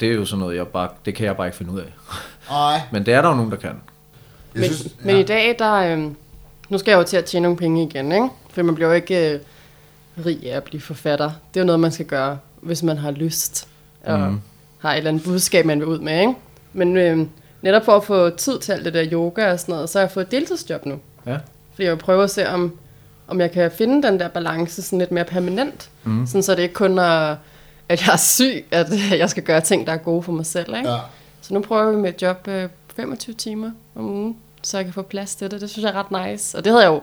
Det er jo sådan noget, jeg bare, det kan jeg bare ikke finde ud af. Nej, *laughs* Men det er der jo nogen, der kan. jeg men, synes... men i dag, der, øhm, nu skal jeg jo til at tjene nogle penge igen, ikke? For man bliver jo ikke øh, rig af at blive forfatter. Det er jo noget, man skal gøre, hvis man har lyst. Og Mhm. har et eller andet budskab, man vil ud med, ikke? Men øh, netop for at få tid til alt det der yoga og sådan noget, så har jeg fået et deltidsjob nu. Ja. Fordi jeg vil prøve at se, om, om jeg kan finde den der balance sådan lidt mere permanent. Mm. Sådan, så det ikke kun er, at jeg er syg, at jeg skal gøre ting, der er gode for mig selv. Ikke? Ja. Så nu prøver vi med et job øh, 25 timer om ugen, så jeg kan få plads til det. Det synes jeg er ret nice. Og det havde jeg jo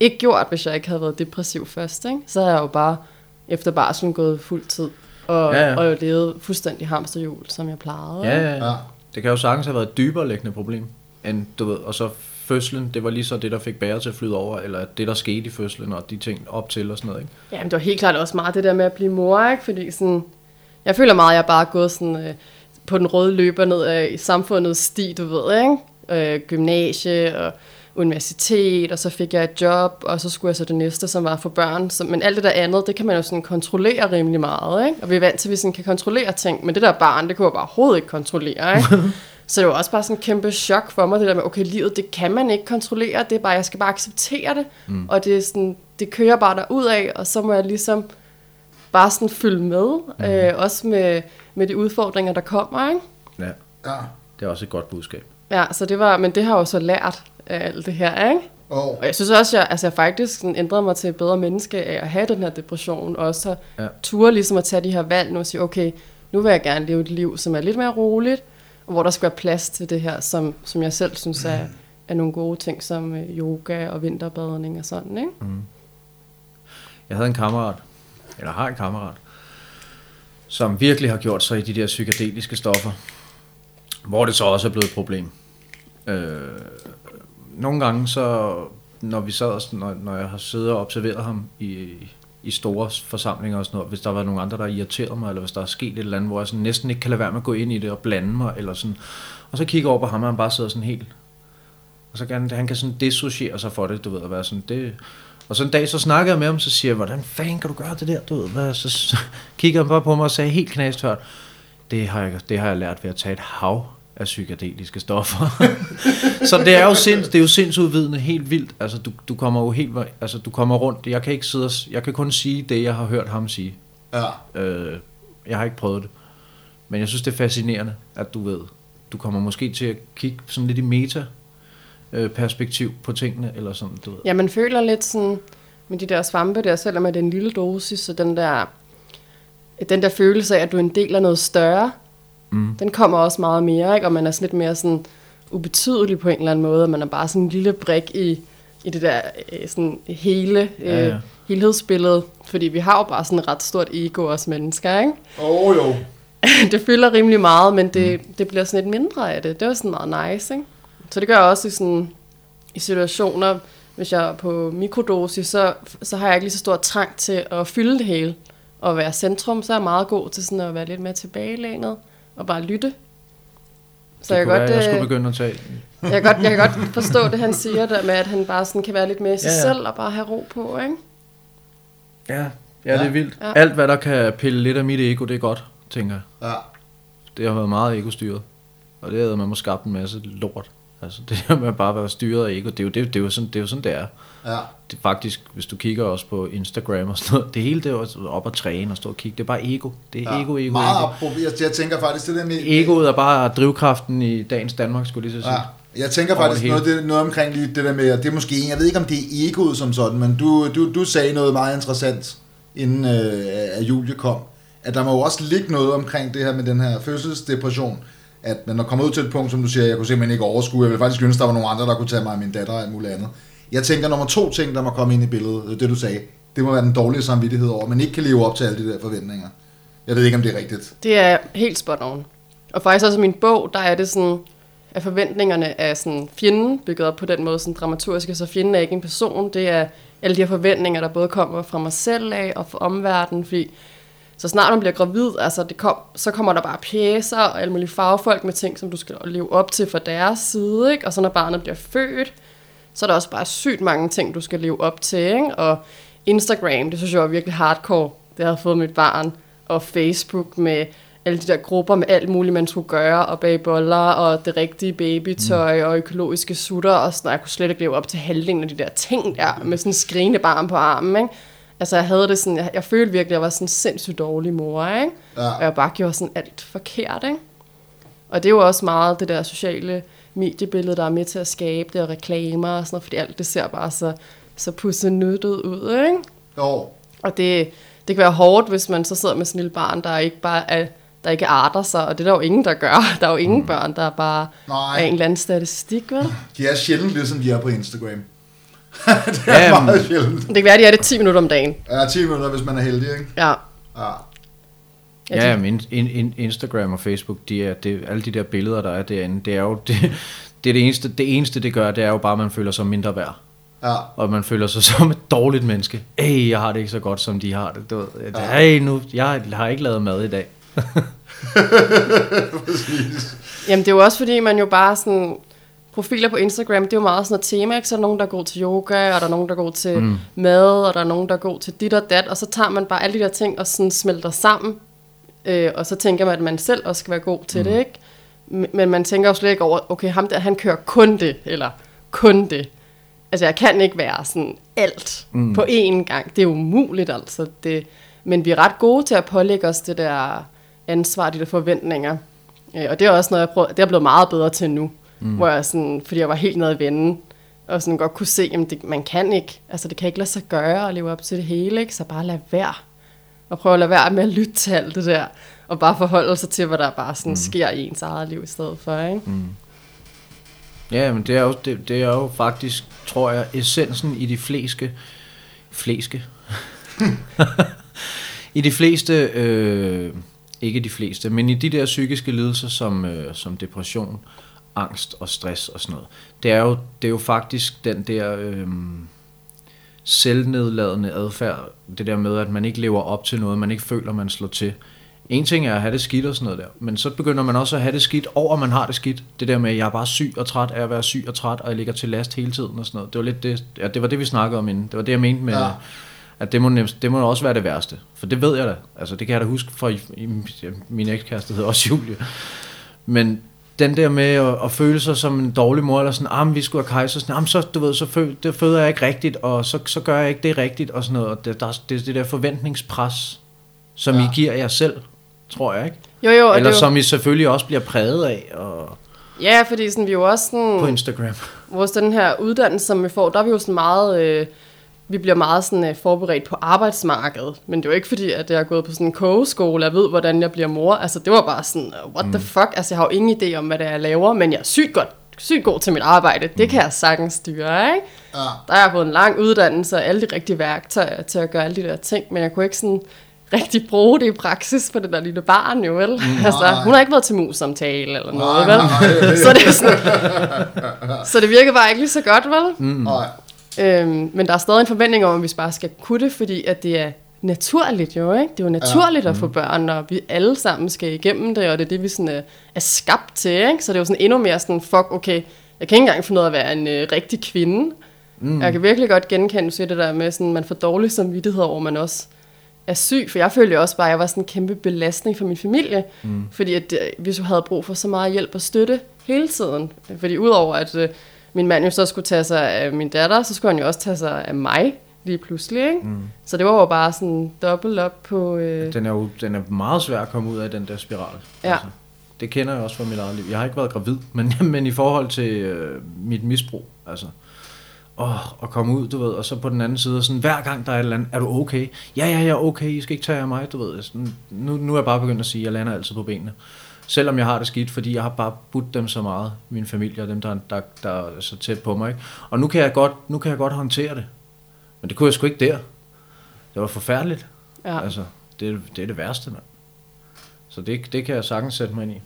ikke gjort, hvis jeg ikke havde været depressiv først. Ikke? Så havde jeg jo bare efter barselen gået fuld tid. Og, Ja, ja, ja. ja. og jo levet fuldstændig hamsterhjul, som jeg plejede. Ja, ikke? ja, ja. Ja. Det kan jo sagtens have været et dybere liggende problem, end du ved, og så fødslen, det var lige så det, der fik bære til at flyde over, eller det, der skete i fødslen, og de ting op til og sådan noget, ikke? Jamen, det var helt klart også meget det der med at blive mor, ikke? Fordi sådan, jeg føler meget, at jeg bare er gået sådan, øh, på den røde løber ned af i samfundets sti, du ved, ikke? Øh, gymnasie og universitet, og så fik jeg et job, og så skulle jeg så det næste, som var for børn. Så, men alt det der andet, det kan man jo sådan kontrollere rimelig meget, ikke? Og vi er vant til, at vi sådan kan kontrollere ting, men det der barn, det kunne jeg bare overhovedet ikke kontrollere, ikke? *laughs* Så det var også bare sådan en kæmpe chok for mig, det der med, okay, livet, det kan man ikke kontrollere, det er bare, jeg skal bare acceptere det, mm. og det, er sådan, det kører bare derud af, og så må jeg ligesom bare sådan følge med, mm. øh, også med, med de udfordringer, der kommer, ikke? Ja, Ja. det er også et godt budskab. Ja, så det var, men det har jeg jo så lært af alt det her, ikke? Og, Og jeg synes også, at jeg, altså jeg faktisk sådan ændrede mig til et bedre menneske af at have den her depression, og også Ja. ture ligesom at tage de her valg nu og sige, okay, nu vil jeg gerne leve et liv, som er lidt mere roligt, og hvor der skal være plads til det her, som, som jeg selv synes er, er nogle gode ting, som øh, yoga og vinterbadning og sådan, ikke? Jeg havde en kammerat, eller har en kammerat, som virkelig har gjort sig i de der psykedeliske stoffer, hvor det så også er blevet et problem. Øh, nogle gange så, når vi sad, og når, når jeg har siddet og observeret ham i, i store forsamlinger og sådan noget, hvis der var nogle andre, der irriterede mig, eller hvis der er sket et eller andet, hvor jeg sådan næsten ikke kan lade være med at gå ind i det og blande mig, eller sådan, og så kigger over på ham, og han bare sidder sådan helt, og så kan han kan sådan dissociere sig for det, du ved, at være sådan, det, og så en dag, så snakkede jeg med ham, så siger jeg, hvordan fanden kan du gøre det der, du ved, hvad? Så, så *laughs* kigger han bare på mig og sagde helt knastørt, det har, jeg, det har jeg lært ved at tage et hav af psykedeliske stoffer. *laughs* så det er jo sind, det er jo sindsudvidende helt vildt. Altså du, du kommer jo helt altså du kommer rundt. Jeg kan ikke sidde og, jeg kan kun sige det jeg har hørt ham sige. ja. Øh, jeg har ikke prøvet det. Men jeg synes det er fascinerende at du ved, du kommer måske til at kigge sådan lidt i meta øh, perspektiv på tingene eller sådan du ved. Ja, man føler lidt sådan, med de der svampe der, selvom det er en lille dosis, så den der, den der følelse af, at du er en del af noget større, Mm. den kommer også meget mere, ikke? og man er sådan lidt mere sådan ubetydelig på en eller anden måde, og man er bare sådan en lille brik i, i det der øh, sådan hele øh, Ja, ja. helhedsbillede, fordi vi har jo bare sådan et ret stort ego os mennesker, ikke? Åh oh, jo. *laughs* det fylder rimelig meget, men det, mm. det bliver sådan lidt mindre af det. Det var sådan meget nice, ikke? Så det gør jeg også i, sådan, i situationer, hvis jeg er på mikrodosis, så, så har jeg ikke lige så stor trang til at fylde det hele. Og være centrum, så er jeg meget god til sådan at være lidt mere tilbagelænet og bare lytte. Så det jeg, godt, være, jeg øh, skulle begynde at tage. jeg, kan godt, jeg kan godt forstå det, han siger der med, at han bare sådan kan være lidt mere i sig Ja, ja, ja. selv og bare have ro på, ikke? Ja, ja, det er vildt. Ja. Alt hvad der kan pille lidt af mit ego, det er godt, tænker jeg. Ja. Det har været meget ego-styret. Og det havde man må skabt en masse lort. Altså *laughs* det her med bare at være styret af ego, det er jo, det, det er jo, sådan, det er jo sådan, det er. Ja. Det er faktisk, hvis du kigger også på Instagram og sådan noget, det hele det er jo op at træne og stå og kigge. Det er bare ego. Det er ja. ego, ego, Meget ego. apropos. Jeg, jeg tænker faktisk, det der med... Egoet er bare drivkraften i dagens Danmark, skulle jeg lige så sige. Ja, jeg tænker faktisk noget, det, noget omkring lige det der med, det er måske, jeg ved ikke om det er egoet som sådan, men du, du, du sagde noget meget interessant, inden øh, at Julie kom, at der må jo også ligge noget omkring det her med den her fødselsdepression, at man er kommet ud til et punkt, som du siger, jeg kunne simpelthen ikke overskue, jeg ville faktisk ønske, der var nogle andre, der kunne tage mig og min datter og alt muligt andet. Jeg tænker, nummer to ting, der må komme ind i billedet, det du sagde, det må være den dårlige samvittighed over, at man ikke kan leve op til alle de der forventninger. Jeg ved ikke, om det er rigtigt. Det er helt spot on. Og faktisk også i min bog, der er det sådan, at forventningerne er sådan fjenden bygget op på den måde, sådan dramaturgisk, så fjenden er ikke en person, det er alle de her forventninger, der både kommer fra mig selv af og fra omverdenen, fordi så snart man bliver gravid, altså det kom, så kommer der bare pjæser og alle mulige fagfolk med ting, som du skal leve op til fra deres side, ikke? og så når barnet bliver født, så er der også bare sygt mange ting, du skal leve op til, ikke? og Instagram, det synes jeg var virkelig hardcore, det har fået mit barn, og Facebook med alle de der grupper med alt muligt, man skulle gøre, og bage boller, og det rigtige babytøj, mm. og økologiske sutter, og sådan, og jeg kunne slet ikke leve op til halvdelen af de der ting der, med sådan en skrigende barn på armen, ikke? Altså, jeg havde det sådan, jeg, jeg følte virkelig, at jeg var sådan en sindssygt dårlig mor, ikke? Ja. Og jeg bare gjorde sådan alt forkert, ikke? Og det er jo også meget det der sociale mediebillede, der er med til at skabe det, og reklamer og sådan noget, fordi alt det ser bare så, så pussenuttet ud, ikke? Jo. Og det, det kan være hårdt, hvis man så sidder med sådan en lille barn, der ikke bare er, der ikke arter sig, og det er der jo ingen, der gør. *laughs* Der er jo ingen børn, der bare Nej. er en eller anden statistik, vel? De er sjældent ligesom de er på Instagram. *laughs* det er Jamen. meget sjældent. Det kan være, de er det 10 minutter om dagen. Ja, 10 minutter, hvis man er heldig, ikke? Ja. Ja. Ja, men in, in, in, Instagram og Facebook, de er, det, alle de der billeder, der er derinde, det er jo det, det, er det, eneste, det eneste, det gør, det er jo bare, at man føler sig mindre værd. Ja. Og man føler sig *laughs* som et dårligt menneske. Ej, jeg har det ikke så godt, som de har det. Du ved, Ja. Ej, nu, jeg har ikke lavet mad i dag. *laughs* Jamen, det er jo også fordi, man jo bare sådan... Profiler på Instagram, det er jo meget sådan et tema, ikke? Så er der nogen, der går til yoga, og der er nogen, der går til mm. mad, og der er nogen, der går til dit og dat, og så tager man bare alle de der ting og sådan smelter sammen, øh, og så tænker man, at man selv også skal være god til mm. det, ikke? Men man tænker jo slet ikke over, okay, ham der, han kører kun det, eller kun det. Altså, jeg kan ikke være sådan alt mm. på én gang. Det er umuligt, altså. Det, men vi er ret gode til at pålægge os det der ansvar, de der forventninger. Øh, og det er også noget, jeg prøver, det er blevet meget bedre til nu. Mm. Hvor jeg sådan, fordi jeg var helt nede i venden, og sådan godt kunne se, at det, man kan ikke, altså det kan ikke lade sig gøre at leve op til det hele, ikke? så bare lad være. Og prøve at lade være med at lytte til alt det der, og bare forholde sig til, hvad der bare sådan mm. sker i ens eget liv i stedet for. Ikke? Mm. Ja, men det er jo, det, det er jo faktisk, tror jeg, essensen i de fleste, fleste, *laughs* i de fleste, øh, ikke de fleste, men i de der psykiske lidelser som, øh, som depression, angst og stress og sådan noget, det er jo, det er jo faktisk den der øh, selvnedladende adfærd, det der med, at man ikke lever op til noget, man ikke føler, man slår til. En ting er at have det skidt og sådan noget der, men så begynder man også at have det skidt over, at man har det skidt. Det der med, at jeg er bare syg og træt af at være syg og træt, og jeg ligger til last hele tiden og sådan noget. Det var lidt det, ja, det var det, vi snakkede om inden. Det var det, jeg mente med, Ja. at det må, nem- det må også være det værste. For det ved jeg da. Altså, det kan jeg da huske fra i, i, min ekskæreste hedder også Julie. Men den der med at, at føle sig som en dårlig mor, eller sådan, ah, vi skulle have kejser, sådan, ah, så, du ved, så fø, det føder jeg ikke rigtigt, og så, så gør jeg ikke det rigtigt, og sådan noget. Og det, der, er- det det der forventningspres, som Ja. I giver jer selv, tror jeg, ikke? Jo, jo, Eller er jo, som I selvfølgelig også bliver præget af og ja, fordi sådan, vi er jo også sådan, på Instagram. vores den her uddannelse, som vi får, der er vi jo sådan meget, øh, vi bliver meget sådan øh, forberedt på arbejdsmarkedet. Men det er jo ikke fordi, at jeg har gået på sådan en kogeskole, jeg ved, hvordan jeg bliver mor. Altså, det var bare sådan, uh, what mm. the fuck? Altså, jeg har jo ingen idé om, hvad det er, jeg laver, men jeg er sygt godt sygt god til mit arbejde. Det kan jeg sagtens styre, ikke? Ja. Der har jeg fået en lang uddannelse og alle de rigtige værktøjer til at gøre alle de der ting, men jeg kunne ikke sådan rigtig bruge det i praksis på det der lille barn, jo vel? Mm, altså, nej. hun har ikke været til mus-samtale eller noget, Nej, vel? nej, nej. *laughs* så, det er sådan, så det virker bare ikke lige så godt, vel? Mm. Nej. Øhm, men der er stadig en forventning om, at vi bare skal kunne det, fordi at det er naturligt jo, ikke? Det er jo naturligt ja. at få børn, og vi alle sammen skal igennem det, og det er det, vi sådan er, er skabt til, ikke? Så det er jo sådan endnu mere sådan, fuck, okay, jeg kan ikke engang finde ud af at være en øh, rigtig kvinde. Mm. Jeg kan virkelig godt genkende til det der med, sådan, man får dårlig samvittighed over, man også er syg, for jeg følte jo også bare, at jeg var sådan en kæmpe belastning for min familie, mm. fordi at, øh, vi så havde brug for så meget hjælp og støtte hele tiden. Fordi udover at øh, min mand jo så skulle tage sig af min datter, så skulle han jo også tage sig af mig lige pludselig. Ikke? Mm. Så det var jo bare sådan dobbelt op på... Øh, Den er jo den er meget svær at komme ud af, den der spiral. Ja. det kender jeg også fra mit eget liv. Jeg har ikke været gravid, *laughs* men, men i forhold til øh, mit misbrug, altså, åh, at komme ud, du ved, og så på den anden side, sådan, hver gang der er et eller andet, er du okay? Ja, ja, er okay, I skal ikke tage af mig, du ved. Sådan, nu, nu er jeg bare begyndt at sige, at jeg lander altid på benene. Selvom jeg har det skidt, fordi jeg har bare budt dem så meget, min familie og dem, der, der, der er så tæt på mig. Ikke? Og nu kan, jeg godt, nu kan jeg godt håndtere det. Men det kunne jeg sgu ikke der. Det var forfærdeligt. ja. Altså, det, er- det er det værste, mand. Så det, det kan jeg sagtens sætte mig ind i.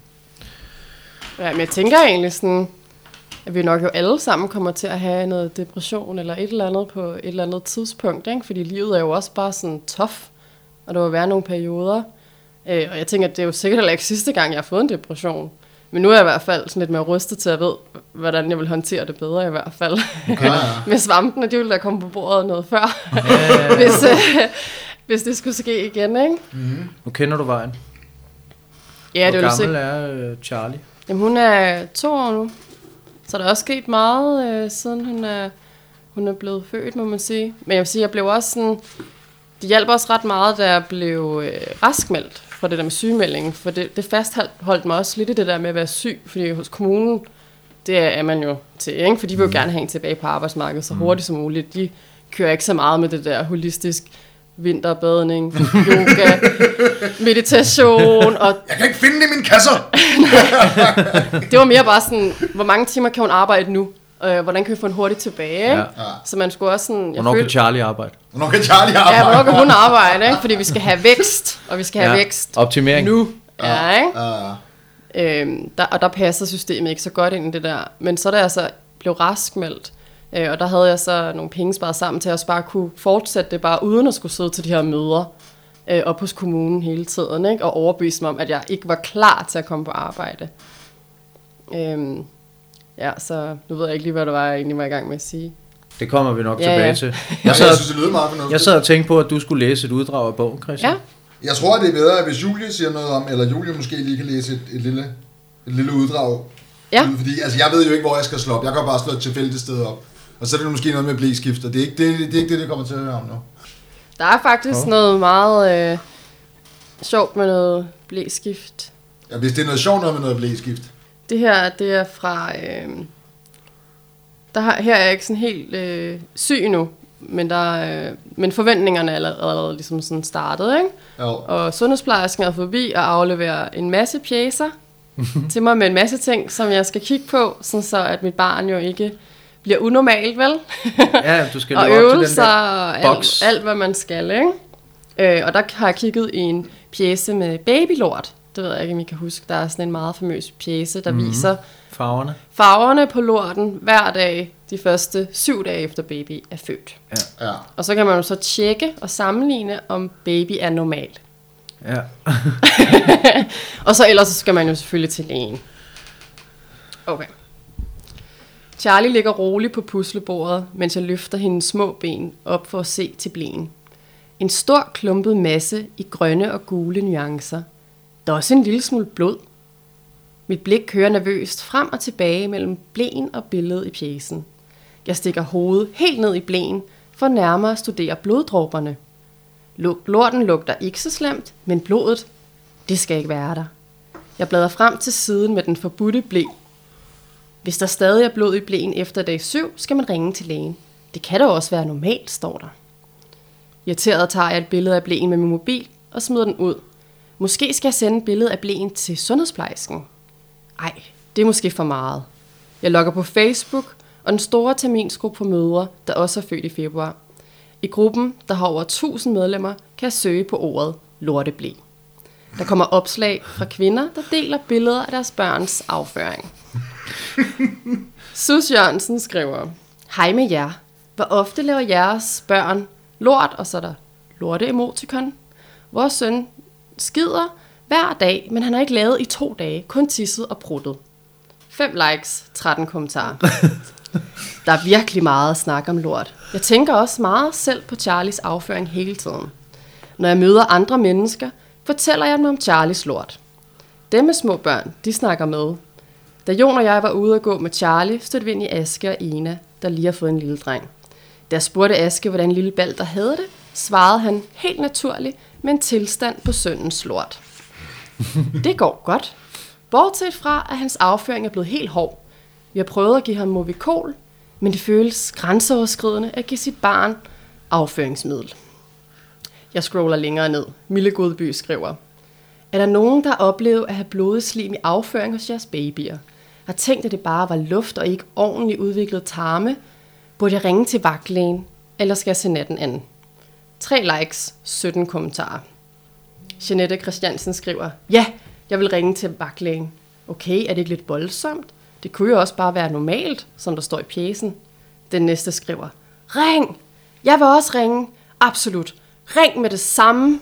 Ja, men jeg tænker egentlig sådan, at vi nok jo alle sammen kommer til at have noget depression eller et eller andet på et eller andet tidspunkt, ikke? fordi livet er jo også bare sådan tough, og der vil være nogle perioder. Øh, og jeg tænker, at det er jo sikkert heller ikke sidste gang, jeg har fået en depression. Men nu er jeg i hvert fald sådan lidt mere rustet til at ved, hvordan jeg vil håndtere det bedre i hvert fald. Okay. *laughs* med svampene, de ville da komme på bordet noget før, *laughs* hvis, øh, hvis det skulle ske igen, ikke? Nu kender du vejen. Ja, det Hvor jo gammel sikkert. er øh, Charlie? Jamen, hun er to år nu. Så der er også sket meget, øh, siden hun er, hun er blevet født, må man sige. Men jeg vil sige, jeg blev også sådan... Det hjalp også ret meget, da jeg blev øh, raskmeldt fra det der med sygemeldingen. For det, det fastholdt mig også lidt i det der med at være syg. Fordi hos kommunen, det er man jo til, ikke? For de vil jo gerne have en tilbage på arbejdsmarkedet så hurtigt som muligt. De kører ikke så meget med det der holistisk vinterbadning, *laughs* yoga, meditation og Jeg kan ikke finde det i mine kasser! *laughs* det var mere bare sådan, hvor mange timer kan hun arbejde nu? Øh, hvordan kan vi få en hurtigt tilbage? Ikke? Ja. Ja. Så man skulle også sådan... Jeg Hvornår kan følte, Charlie arbejde? Hvornår kan Charlie ja, arbejde? hvornår kan hun arbejde? Ikke? Fordi vi skal have vækst, og vi skal have vækst Optimering. nu. Ja, ikke? Ja. Øhm, der, og der passer systemet ikke så godt ind i det der. Men så da jeg så blev raskmeldt, øh, og der havde jeg så nogle penge sparet sammen til at også bare kunne fortsætte det bare uden at skulle sidde til de her møder øh, op hos kommunen hele tiden, ikke? og overbevise mig om, at jeg ikke var klar til at komme på arbejde. Øhm, ja, så nu ved jeg ikke lige, hvad det var, jeg egentlig var i gang med at sige. Det kommer vi nok Ja, tilbage ja. til. Jeg, sad, jeg synes, det lyder meget fornuftigt. jeg sad og tænkte på, at du skulle læse et uddrag af bogen, Christian. Ja, Jeg tror, det er bedre, hvis Julie siger noget om, eller Julie måske lige kan læse et, et, lille, et lille uddrag. Ja. Fordi altså, jeg ved jo ikke, hvor jeg skal slå op. Jeg kan bare slå et tilfældigt sted op. Og så er det måske noget med blæskift, og det er ikke det, det, er ikke det, det kommer til at høre om nu. der er faktisk Hov. noget meget øh, sjovt med noget blæskift. Ja, hvis det er noget sjovt noget med noget blæskift. Det her, det er fra... Øh, der har, her er jeg ikke sådan helt øh, syg endnu, men, der, øh, men forventningerne er allerede, allerede ligesom sådan startet, ikke? Jo. Og sundhedsplejersken er forbi og afleverer en masse pjæser til mig med en masse ting, som jeg skal kigge på, sådan så at mit barn jo ikke bliver unormalt, vel? *laughs* Ja, du skal og leve op til den øvelser der og boks. alt, alt, hvad man skal, ikke? Øh, og der har jeg kigget i en pjæse med babylort. Det ved jeg ikke, om I kan huske. Der er sådan en meget famøs pjæse, der mm-hmm. viser farverne. farverne på lorten hver dag de første syv dage efter baby er født. Ja. Og så kan man jo så tjekke og sammenligne, om baby er normal. Ja. *laughs* Og så ellers så skal man jo selvfølgelig til lægen. Okay. Charlie ligger roligt på puslebordet, mens jeg løfter hendes små ben op for at se til blæen. En stor klumpet masse i grønne og gule nuancer. Der er også en lille smule blod. Mit blik kører nervøst frem og tilbage mellem blæen og billedet i pjæsen. Jeg stikker hovedet helt ned i blæen for nærmere at studere bloddråberne. Lorten lugter ikke så slemt, men blodet, det skal ikke være der. Jeg bladrer frem til siden med den forbudte blæ. Hvis der stadig er blod i blæen efter dag 7, skal man ringe til lægen. Det kan da også være normalt, står der. Irriteret tager jeg et billede af blæen med min mobil og smider den ud. Måske skal jeg sende et billede af blæen til sundhedsplejersken. Ej, det er måske for meget. Jeg logger på Facebook og den store terminsgruppe på mødre, der også er født i februar. I gruppen, der har over 1000 medlemmer, kan jeg søge på ordet lorteblæ. Der kommer opslag fra kvinder, der deler billeder af deres børns afføring. Sus Jørgensen skriver, Hej med jer. Hvor ofte laver jeres børn lort, og så er der lorte emotikon. Vores søn skider hver dag, men han har ikke lavet i to dage, kun tisset og pruttet. 5 likes, 13 kommentarer. *laughs* Der er virkelig meget at snakke om lort. Jeg tænker også meget selv på Charlies afføring hele tiden. Når jeg møder andre mennesker, fortæller jeg dem om Charlies lort. Dem med små børn, de snakker med. Da Jon og jeg var ude at gå med Charlie, stødte vi ind i Aske og Ina, der lige har fået en lille dreng. Da jeg spurgte Aske, hvordan lille Balder havde det, svarede han helt naturligt med en tilstand på søndens lort. Det går godt. Bortset fra, at hans afføring er blevet helt hård. Vi har prøvet at give ham Movicol, men det føles grænseoverskridende at give sit barn afføringsmiddel. Jeg scroller længere ned. Mille Godby skriver, er der nogen, der oplever at have blodet slim i afføring hos jeres babyer? Har tænkt, at det bare var luft og ikke ordentligt udviklet tarme? Burde jeg ringe til vagtlægen, eller skal jeg se natten anden? 3 likes, 17 kommentarer. Jeanette Christiansen skriver, ja, jeg vil ringe til vagtlægen. Okay, er det ikke lidt voldsomt? Det kunne jo også bare være normalt, som der står i pjæsen. Den næste skriver, ring! Jeg vil også ringe. Absolut. Ring med det samme.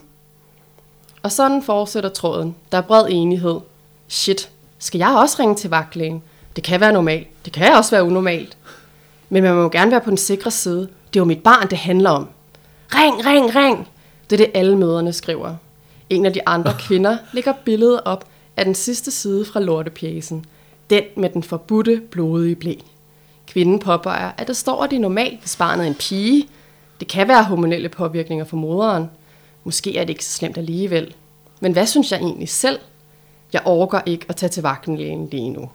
Og sådan fortsætter tråden. Der er bred enighed. Shit, skal jeg også ringe til vagtlægen? Det kan være normalt. Det kan også være unormalt. Men man må jo gerne være på den sikre side. Det er jo mit barn, det handler om. Ring, ring, ring! Det er det, alle møderne skriver. En af de andre kvinder lægger billedet op af den sidste side fra lortepjæsen. Den med den forbudte blodige blæ. Kvinden påpeger, at der står, at det er normalt, hvis barnet er en pige. Det kan være hormonelle påvirkninger for moderen. Måske er det ikke så slemt alligevel. Men hvad synes jeg egentlig selv? Jeg overgår ikke at tage til vagtenlægen lige nu.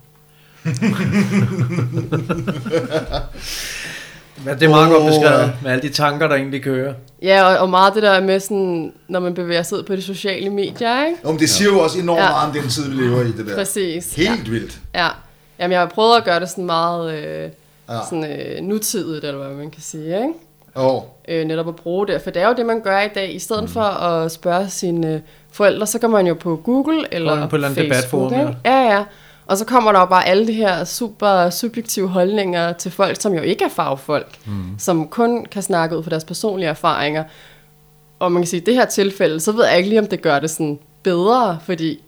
*laughs* Ja, det er meget oh, godt beskrevet, ja. med alle de tanker, der egentlig kører. Ja, og, og meget det der med sådan, når man bevæger sig ud på de sociale medier, ikke? Jo, men det siger jo også enormt Ja. meget om den tid, vi lever i, det der. Præcis. Helt vildt. Ja. Jamen, jeg har prøvet at gøre det sådan meget øh, Ja. sådan, øh, nutidigt, eller hvad man kan sige, ikke? Jo. øh, netop at bruge det. For det er jo det, man gør i dag. I stedet mm. for at spørge sine øh, forældre, så går man jo på Google eller På en- på et eller andet Facebook. debatforum, ikke? Ja, ja. Og så kommer der jo bare alle de her super subjektive holdninger til folk, som jo ikke er fagfolk, mm. som kun kan snakke ud fra deres personlige erfaringer. Og man kan sige, at i det her tilfælde, så ved jeg ikke lige, om det gør det sådan bedre, fordi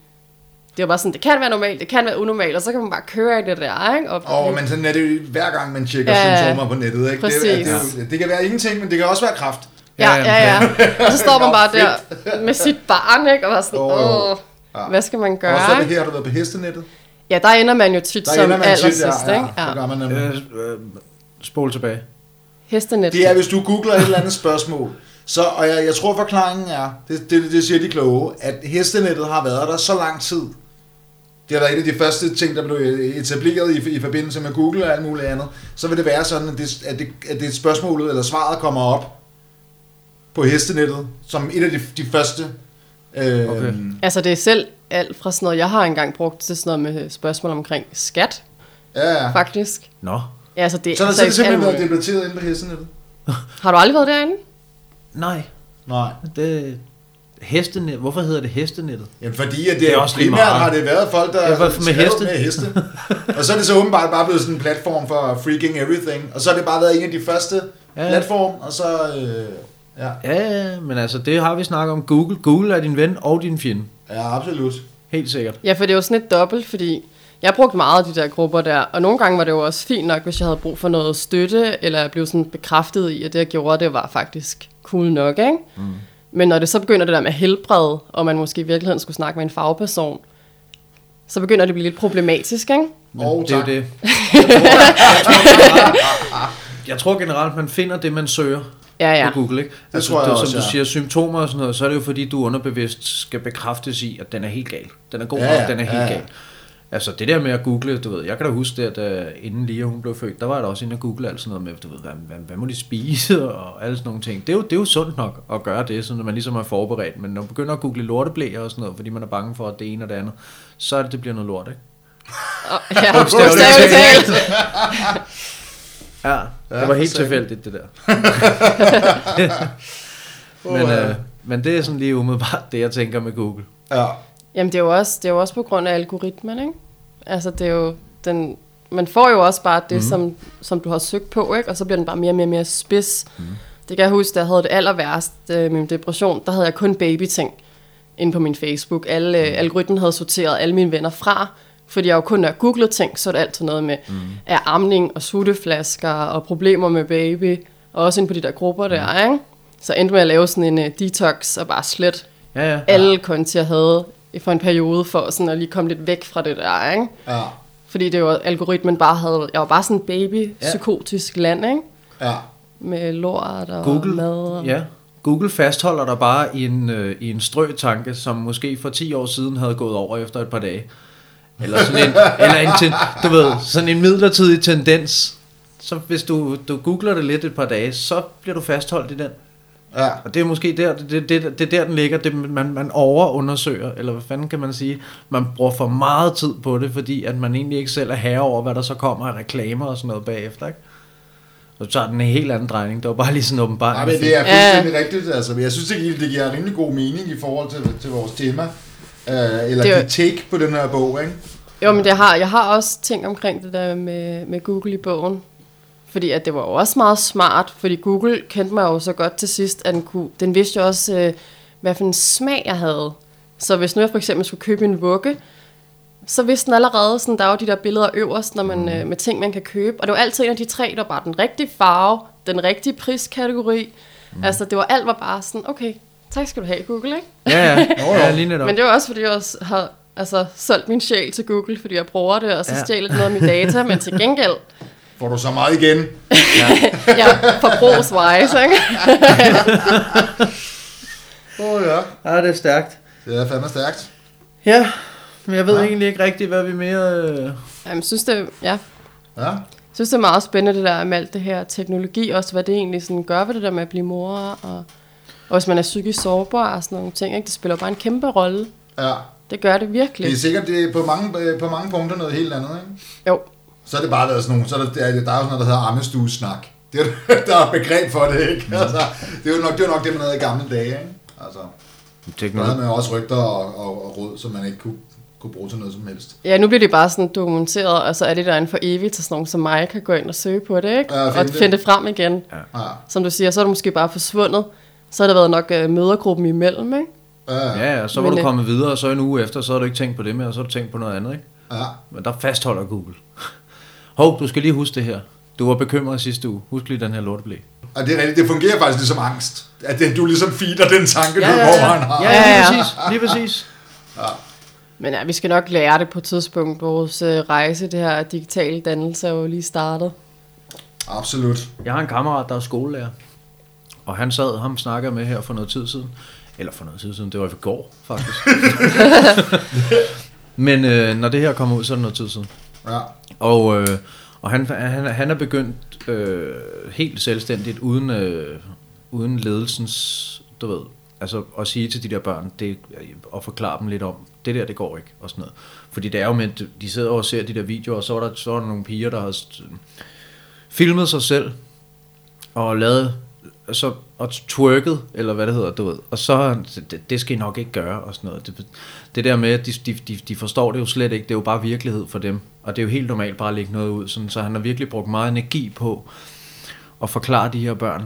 det er bare sådan, det kan være normalt, det kan være unormalt, og så kan man bare køre i det der, ikke? Og, Åh, men sådan er det jo hver gang, man tjekker Ja, symptomer på nettet, ikke? Det, Præcis. det, jo- det kan være ingenting, men det kan også være kraft. Ja, Ja, ja, ja. Og så står man bare der med sit barn, ikke? Og var sådan, Åh, jo. åh, Ja. hvad skal man gøre? Og så er det her, har du været på hestenettet? Ja, der ender man jo tit Der som allersidst, ja, ikke? ja, Ja. det gør man nemlig. Øh, øh, spol tilbage. Hestenet. Det er, hvis du googler et eller andet spørgsmål, så, og jeg, jeg tror forklaringen er, det, det, det siger de kloge, at hestenettet har været der så lang tid. Det har været en af de første ting, der blev etableret i, i forbindelse med Google og alt muligt andet. Så vil det være sådan, at det, at det, at det spørgsmålet eller svaret kommer op på hestenettet, som et af de, de første. Øh, Okay. Altså, det er selv alt fra sådan noget, jeg har engang brugt til sådan noget med spørgsmål omkring skat, Ja, ja. faktisk. Nå. Ja, altså, det, Så er altså, så er det simpelthen været debatteret inde på hestenettet? *laughs* Har du aldrig været derinde? Nej, Nej. det... Hestenet. Hvorfor hedder det hestenettet? Jamen fordi, at det, Det er også primært meget. har det været folk, der Ja, med heste? med heste. *laughs* og så er det så åbenbart bare blevet sådan en platform for freaking everything. Og så har det bare været en af de første Ja. platform, og så... Øh, ja. Ja, ja, men altså, det har vi snakket om. Google. Google er din ven og din fjende. Ja, absolut. Helt sikkert. Ja, for det er jo sådan et dobbelt, fordi jeg brugte meget af de der grupper der, og nogle gange var det jo også fint nok, hvis jeg havde brug for noget støtte, eller jeg blev sådan bekræftet i, at det jeg gjorde, det var faktisk cool nok, ikke? Mm. Men når det så begynder det der med helbred, og man måske i virkeligheden skulle snakke med en fagperson, så begynder det at blive lidt problematisk, ikke? Men Åh, det er jo det. *laughs* Jeg tror generelt, man finder det, man søger Ja, ja. på Google. Ikke? Altså, tror jeg det, også, Som du ja. siger, symptomer og sådan noget, så er det jo fordi, du underbevidst skal bekræftes i, at den er helt gal. Den er god Ja, nok, den er helt ja, ja. gal. Altså det der med at google, du ved, jeg kan da huske det, at uh, inden Lia hun blev født, der var jeg da også inde og google alt sådan noget med, du ved, hvad, hvad, hvad må de spise *laughs* og alle sådan nogle ting. Det er, jo, det er jo sundt nok at gøre det, så man ligesom er forberedt, men når man begynder at google lorteblæer og sådan noget, fordi man er bange for, at det ene og det andet, så er det, det bliver noget lort, ikke? Og, ja, bogstaveligt talt. *laughs* Ja, Ja, det var helt tilfældigt, det der. *laughs* men, ja. øh, men det er sådan lige umiddelbart det, jeg tænker med Google. Ja. Jamen, det er, jo også, det er jo også på grund af algoritmen, ikke? Altså, det er jo den... Man får jo også bare det, mm. som, som du har søgt på, ikke? Og så bliver den bare mere og mere, mere spids. Mm. Det kan jeg huske, da jeg havde det aller værst øh, med min depression, der havde jeg kun babyting inde på min Facebook. Alle, øh, algoritmen havde sorteret alle mine venner fra, fordi jeg jo kun har googlet ting, så er det altid noget med mm. er amning og sutteflasker og problemer med baby, og også inde på de der grupper der, ikke? Så endte med at lave sådan en uh, detox og bare slet Ja, ja. alle konti, jeg havde for en periode, for sådan at lige komme lidt væk fra det der, ikke? Ja. Fordi det var algoritmen bare havde, jeg var bare sådan en baby, psykotisk land, ikke? Ja. Med lort og Google, mad. Og... ja. Google fastholder dig bare i en, øh, i en strøtanke, som måske for 10 år siden havde gået over efter et par dage. Eller sådan en, eller en ten, du ved, sådan en midlertidig tendens. Så hvis du, du googler det lidt et par dage, så bliver du fastholdt i den. Ja. Og det er måske der, det, det, det, det er der den ligger. Det, man, man overundersøger, eller hvad fanden kan man sige. Man bruger for meget tid på det, fordi at man egentlig ikke selv er herre over, hvad der så kommer af reklamer og sådan noget bagefter. Ikke? Så tager den en helt anden drejning. Det var bare lige sådan åbenbart. Nej, men det er fuldstændig rigtigt. Altså, men jeg synes, det giver, det giver rimelig god mening i forhold til, til vores tema. Uh, eller Det er jo- dit take på den her bog, ikke? Jo, men jeg har, jeg har også tænkt omkring det der med, med Google i bogen. Fordi at det var jo også meget smart, fordi Google kendte mig jo så godt til sidst, at den, kunne, den vidste jo også, øh, hvad for en smag jeg havde. Så hvis nu jeg for eksempel skulle købe en vugge, så vidste den allerede, sådan, der var de der billeder øverst når man, øh, med ting, man kan købe. Og det var altid en af de tre, der var bare den rigtige farve, den rigtige priskategori. Mm. Altså, det var alt var bare sådan, okay, tak skal du have, Google, ikke? Ja, ja. *laughs* ja lige netop. Men det var også, fordi jeg også har altså, solgt min sjæl til Google, fordi jeg bruger det, og så Ja. ja. stjæler det noget af min data, men til gengæld, *laughs* Får du så meget igen? *laughs* ja, forbrugswise, ikke? Åh oh, ja. Ja, det er stærkt. Det er fandme stærkt. Ja, men jeg ved Ja. ja. egentlig ikke rigtigt, hvad vi mere... Øh... Jamen, jeg synes, det, ja, Ja. jeg synes, det er meget spændende, det der med alt det her teknologi, også hvad det egentlig sådan gør ved det der med at blive mor, og, og hvis man er psykisk sårbar og sådan nogle ting, ikke? det spiller bare en kæmpe rolle. ja. Det gør det virkelig. Det er sikkert det er på, mange, øh, på mange punkter noget helt andet, ikke? Jo, Så er det bare været sådan nogle, så er der, der, er, der jo sådan noget, der hedder ammestuesnak. Det er, *laughs* der er begreb for det, ikke? Altså, det er jo nok det, er jo nok det man havde i gamle dage, ikke? Altså, der Teknologi. havde man jo også rygter og, og, og råd, som man ikke kunne, kunne bruge til noget som helst. Ja, nu bliver det bare sådan dokumenteret, og så er det derinde for evigt, så sådan nogen som mig kan gå ind og søge på det, ikke? Ja, og finde det. finde det frem igen. Ja, Som du siger, så er det måske bare forsvundet. Så har der været nok øh, mødergruppen imellem, ikke? ja, ja. Ja, ja, så var Men, du øh, kommet videre, og så en uge efter, så har du ikke tænkt på det mere, og så har du tænkt på noget andet, ikke? ja. Men der fastholder Google. *laughs* Hov, du skal lige huske det her. Du var bekymret sidste uge. Husk lige den her lorteblæ. Og det er rigtigt, det fungerer faktisk ligesom angst. At det, du ligesom feeder den tanke, Ja, du ja, hvor ja. han har. Ja, Ja, lige ja. præcis. Lige præcis. Men ja, vi skal nok lære det på et tidspunkt. Vores øh, rejse, det her digitale dannelse er jo lige startet. Absolut. Jeg har en kammerat, der er skolelærer. Og han sad, ham snakker med her for noget tid siden. Eller for noget tid siden, det var i går, faktisk. *laughs* Men øh, når det her kommer ud, så er det noget tid siden. Ja. Og, øh, og han, han, han er begyndt øh, helt selvstændigt, uden, øh, uden ledelsens, du ved, altså at sige til de der børn, det, og forklare dem lidt om, det der, det går ikke, og sådan noget. Fordi det er jo med, de sidder og ser de der videoer, og så var der, så var der nogle piger, der havde st- filmet sig selv, og lavet, så, og twerket, eller hvad det hedder, du ved. Og så, det, det skal I nok ikke gøre, og sådan noget. Det, det der med, at de, de, de, forstår det jo slet ikke, det er jo bare virkelighed for dem. Og det er jo helt normalt bare at lægge noget ud, sådan, så han har virkelig brugt meget energi på at forklare de her børn,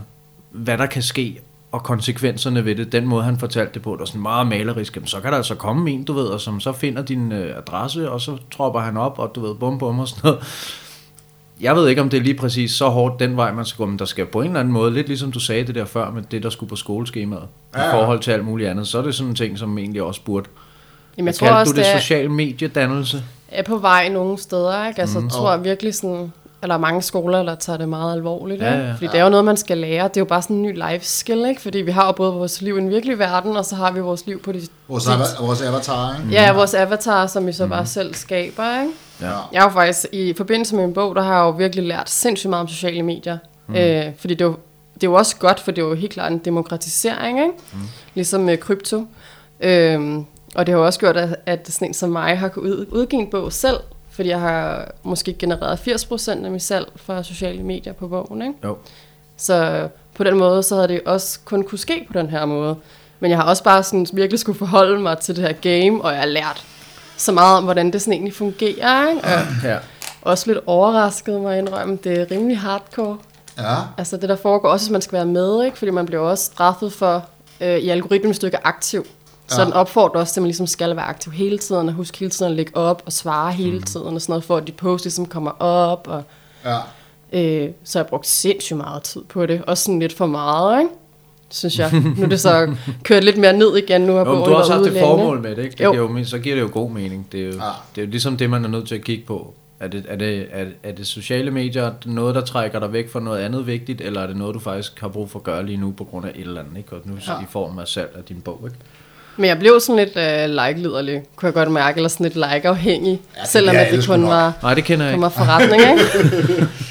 hvad der kan ske, og konsekvenserne ved det. Den måde, han fortalte det på, det var sådan meget malerisk. Jamen, så kan der altså komme en, du ved, og som så finder din øh, adresse, og så tropper han op, og du ved, bum bum og sådan noget. Jeg ved ikke, om det er lige præcis så hårdt den vej, man skal gå, men der skal på en eller anden måde, lidt ligesom du sagde det der før, med det, der skulle på skoleskemaet, ja, Ja, ja. ja. i forhold til alt muligt andet, så er det sådan en ting, som egentlig også burde. Jamen, jeg Kaldte tror også, du det, det er, social mediedannelse? er på vej nogle steder, ikke? Altså, Mhm. jeg tror jeg virkelig sådan, eller mange skoler, der tager det meget alvorligt, Ja, ikke? ja. Fordi det er jo noget, man skal lære. Det er jo bare sådan en ny life skill, ikke? Fordi vi har jo både vores liv i den virkelige verden, og så har vi vores liv på de... Vores, ava- vores avatar, ikke? Ja, vores avatar, som vi så bare selv skaber, ikke? Ja. Jeg har faktisk, i forbindelse med min bog, der har jeg jo virkelig lært sindssygt meget om sociale medier. Mm. Øh, fordi det er, jo, det er jo også godt, for det er jo helt klart en demokratisering, ikke? Mm. Ligesom med krypto. Øhm, og det har jo også gjort, at, at sådan en som mig har kunnet ud, udgive en bog selv, fordi jeg har måske genereret 80% af mit salg fra sociale medier på bogen, ikke? Jo. Så på den måde, så havde det også kun kunne ske på den her måde. Men jeg har også bare sådan virkelig skulle forholde mig til det her game, og jeg har lært så meget om, hvordan det sådan egentlig fungerer, ikke? Og Ja. også lidt overrasket, jeg indrømme. Det er rimelig hardcore. Ja. Altså det, der foregår, også hvis man skal være med, ikke? Fordi man bliver også straffet for, øh, i algoritmen, hvis du ikke er aktiv. Så Ja. den opfordrer også til, at man ligesom skal være aktiv hele tiden, og huske hele tiden at lægge op og svare hele tiden, og sådan noget, for at de post ligesom kommer op. Og, Ja. øh, så har jeg brugt sindssygt meget tid på det. Også sådan lidt for meget, ikke? Synes jeg. Nu er det så kørt lidt mere ned igen, nu har bogen du har også haft et formål med det, ikke? Det, Jo. giver jo, så giver det jo god mening. Det er jo, Ja. det er jo ligesom det, man er nødt til at kigge på. Er det, er, det, er, er det sociale medier noget, der trækker dig væk fra noget andet vigtigt, eller er det noget, du faktisk har brug for at gøre lige nu på grund af et eller andet, ikke? Og nu Ja. i form af salg af din bog, ikke? Men jeg blev sådan lidt øh, like-liderlig, kunne jeg godt mærke, eller sådan lidt like-afhængig, Ja, selvom at det kun nok. var, Nej, det kender jeg kun ikke. var forretning, ikke? *laughs*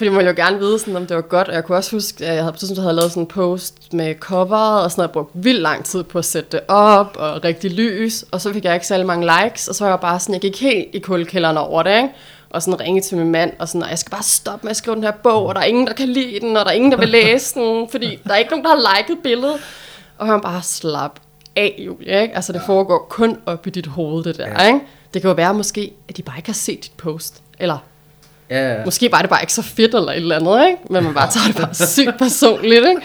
Fordi man jo gerne vide, sådan, om det var godt, og jeg kunne også huske, at jeg havde et tidspunkt havde lavet sådan en post med coveret, og sådan noget, jeg brugte vildt lang tid på at sætte det op, og rigtig lys, og så fik jeg ikke særlig mange likes, og så var jeg bare sådan, jeg gik helt i kuldekælderen over det, ikke? og sådan ringede til min mand, og sådan, jeg skal bare stoppe med at skrive den her bog, og der er ingen, der kan lide den, og der er ingen, der vil læse den, fordi der er ikke nogen, der har liket billedet. Og han bare slap af, Julie, ikke? Altså, det foregår kun op i dit hoved, det der, Ja. ikke? Det kan jo være måske, at de bare ikke har set dit post. Eller Ja, ja. måske var det bare ikke så fedt eller et eller andet, ikke? Men man bare tager det bare *laughs* sygt personligt, ikke?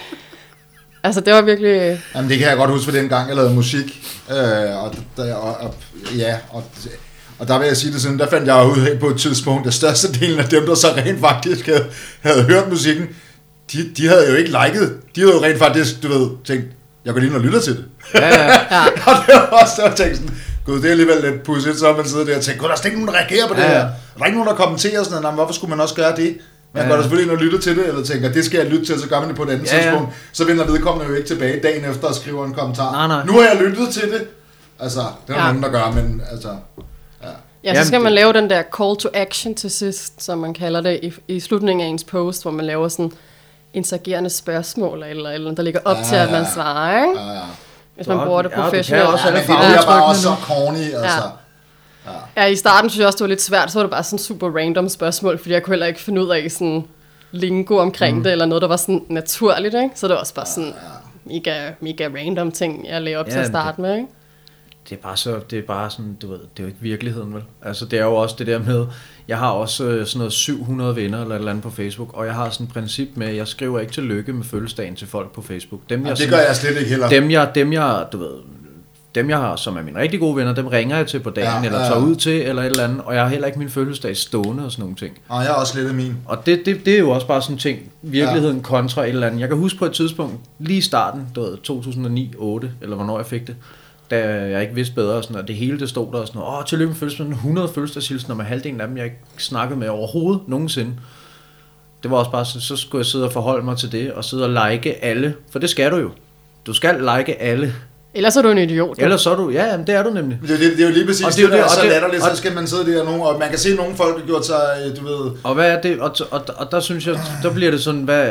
Altså, det var virkelig... Jamen, det kan jeg godt huske for den gang, jeg lavede musik. Øh, og, der, og, og, ja, og, og der vil jeg sige det sådan, der fandt jeg ud af på et tidspunkt, at størstedelen af dem, der så rent faktisk havde, havde hørt musikken, de, de havde jo ikke liket. De havde jo rent faktisk, du ved, tænkt, jeg går lige ind og lytter til det. ja, ja. Ja, *laughs* og det var også der, tænkte sådan, gud, det er alligevel lidt pudsigt, så man sidder der og tænker, gud, der er slet ikke nogen, der reagerer på det Ja, her. ja. Der er ikke nogen, der kommenterer sådan noget, "Nå, men hvorfor skulle man også gøre det? Man Ja, går ja. da selvfølgelig ind og lytter til det, eller tænker, det skal jeg lytte til, så gør man det på et andet Ja, ja. tidspunkt. Så vender vedkommende jo ikke tilbage dagen efter og skriver en kommentar. Nej, nej. Nu har jeg lyttet til det. Altså, det er der Ja. nogen, der gør, men altså... Ja. ja så Jamen, skal man det- lave den der call to action til sidst, som man kalder det, i, i slutningen af ens post, hvor man laver sådan interagerende spørgsmål, eller, eller der ligger op Ja, til, at man ja. svarer, ikke? Ja, ja. Hvis man bruger det ja, du kan professionelt. også Ja, alle det er bare også så corny, altså. Ja, i starten synes jeg også, det var lidt svært, så var det bare sådan super random spørgsmål, fordi jeg kunne heller ikke finde ud af sådan lingo omkring mm. det, eller noget, der var sådan naturligt, ikke? Så det var også bare sådan mega, mega random ting, jeg lagde op Ja, til at starte med, ikke? Det er bare så, det er bare sådan, du ved, det er jo ikke virkeligheden, vel? Altså, det er jo også det der med, jeg har også øh, sådan noget 700 venner eller et eller andet på Facebook, og jeg har sådan et princip med, at jeg skriver ikke til lykke med fødselsdagen til folk på Facebook. Dem, Ja, jeg, det gør jeg slet ikke heller. dem, jeg, dem jeg, du ved, dem jeg har, som er mine rigtig gode venner, dem ringer jeg til på dagen, Ja, ja, eller ja, tager ja. ud til, eller et eller andet, og jeg har heller ikke min fødselsdag stående og sådan nogle ting. Og jeg har også slettet min. Og det, det, det er jo også bare sådan en ting, virkeligheden ja. kontra et eller andet. Jeg kan huske på et tidspunkt, lige i starten, du ved, 2009-8, eller hvornår jeg fik det, da jeg ikke vidste bedre, og, sådan, og det hele det stod der, og sådan, åh, tillykke med fødselsdagen, 100 fødselsdagshilsener med halvdelen af dem, jeg ikke snakkede med overhovedet nogensinde. Det var også bare sådan, så skulle jeg sidde og forholde mig til det, og sidde og like alle, for det skal du jo. Du skal like alle, Ellers er du en idiot. ellers så er du, ja, jamen, det er du nemlig. Det, er jo det, det er jo lige præcis Og det, det det, der er det, og så det- latterligt, så skal man sidde der, og, nogen, og man kan se, at nogle folk har gjort sig, øh, du ved, Og hvad er det? Og, og, og der synes jeg, der bliver det sådan, hvad,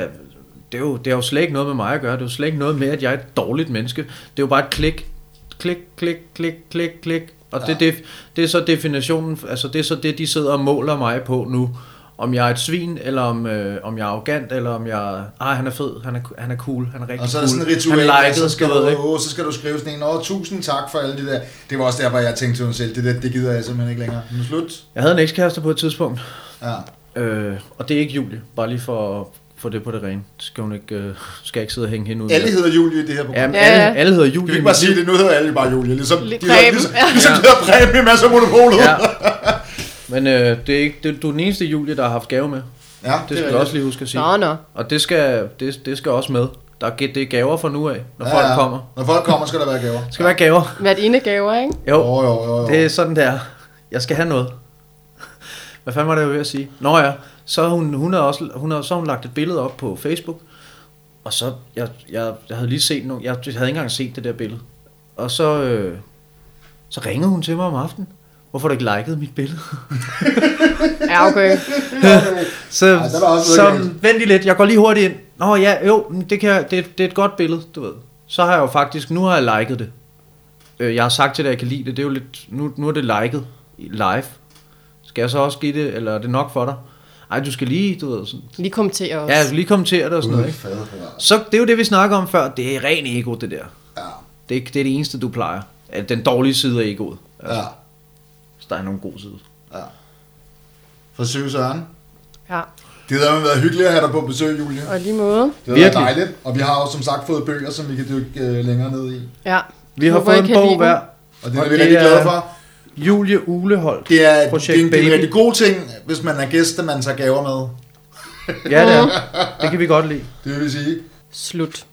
det er, jo, det er jo slet ikke noget med mig at gøre. Det er jo slet ikke noget med, at jeg er et dårligt menneske. Det er jo bare et klik, klik, klik, klik, klik, klik. Og ja. det, det, det er så definitionen, altså det er så det, de sidder og måler mig på nu. Om jeg er et svin, eller om, øh, om jeg er arrogant, eller om jeg... Ej, han er fed, han er, han er cool, han er rigtig og så er cool. der sådan et ritual, han ja, likede, så, skal du ikke? åh, så skal du skrive sådan en, åh, tusind tak for alle de der. Det var også der, hvor jeg tænkte til mig selv, det, der, det gider jeg simpelthen ikke længere. Nu slut. Jeg havde en ekskæreste på et tidspunkt, Ja. øh, og det er ikke Julie, bare lige for få det på det rene. Skal hun ikke, øh, skal jeg ikke sidde og hænge hende ud. Alle hedder Julie i det her program. Jamen, Ja, alle, ja. alle hedder Kan Julie. vi i ikke bare sige det? Nu hedder alle bare Julie. Ligesom, Lidt de hedder, Preben. ligesom, Ja. ligesom de hedder Preben i masser af monopolet. Ja. Men øh, det er ikke, det, du er den eneste Julie, der har haft gave med. ja Det skal du også lige huske at sige. Nå, nå. Og det skal, det, det skal også med. Der er, det er gaver fra nu af, når Ja, folk ja. kommer. Når folk kommer, skal der være gaver. Skal være gaver. Hvert ene gaver, ikke? Jo, Jo, jo, jo, jo. det er sådan der. Jeg skal have noget. Hvad fanden var det, jeg var ved at sige? Nå ja, så har hun, hun, har også, hun har, så har hun lagt et billede op på Facebook. Og så, jeg, jeg, jeg havde lige set nogle, jeg havde ikke engang set det der billede. Og så, øh, så ringede hun til mig om aftenen. Hvorfor har du ikke liket mit billede? *laughs* Ja, okay. *laughs* Så, også så vent lige lidt, jeg går lige hurtigt ind. Nå ja, jo, det, kan jeg, det, det er et godt billede, du ved. Så har jeg jo faktisk, nu har jeg liket det. Øh, Jeg har sagt til dig, at jeg kan lide det, det er jo lidt, nu, nu er det liket live. Skal jeg så også give det, eller er det nok for dig? Ej, du skal lige, du ved, sådan, Lige kommentere også. ja, lige kommentere det og sådan noget, ikke? fader. Så det er jo det, vi snakker om før, det er ren ego, det der. Ja, Det er, det er det eneste, du plejer. Den dårlige side af egoet. Altså, ja, Hvis der er nogen god side. ja. For syv Søren. ja. Det har været hyggeligt at have dig på besøg, Julie. Og lige måde. Det har været dejligt. Og vi har jo som sagt fået bøger, som vi kan dykke øh, længere ned i. Ja. Vi har Håber, fået en bog hver. Og det er vi rigtig glade for. Julie Uleholdt. Det er, Projekt det er, en, det er en rigtig god ting, hvis man er gæst, at man tager gaver med. Ja, det er. *laughs* Det kan vi godt lide. Det vil sige. Slut.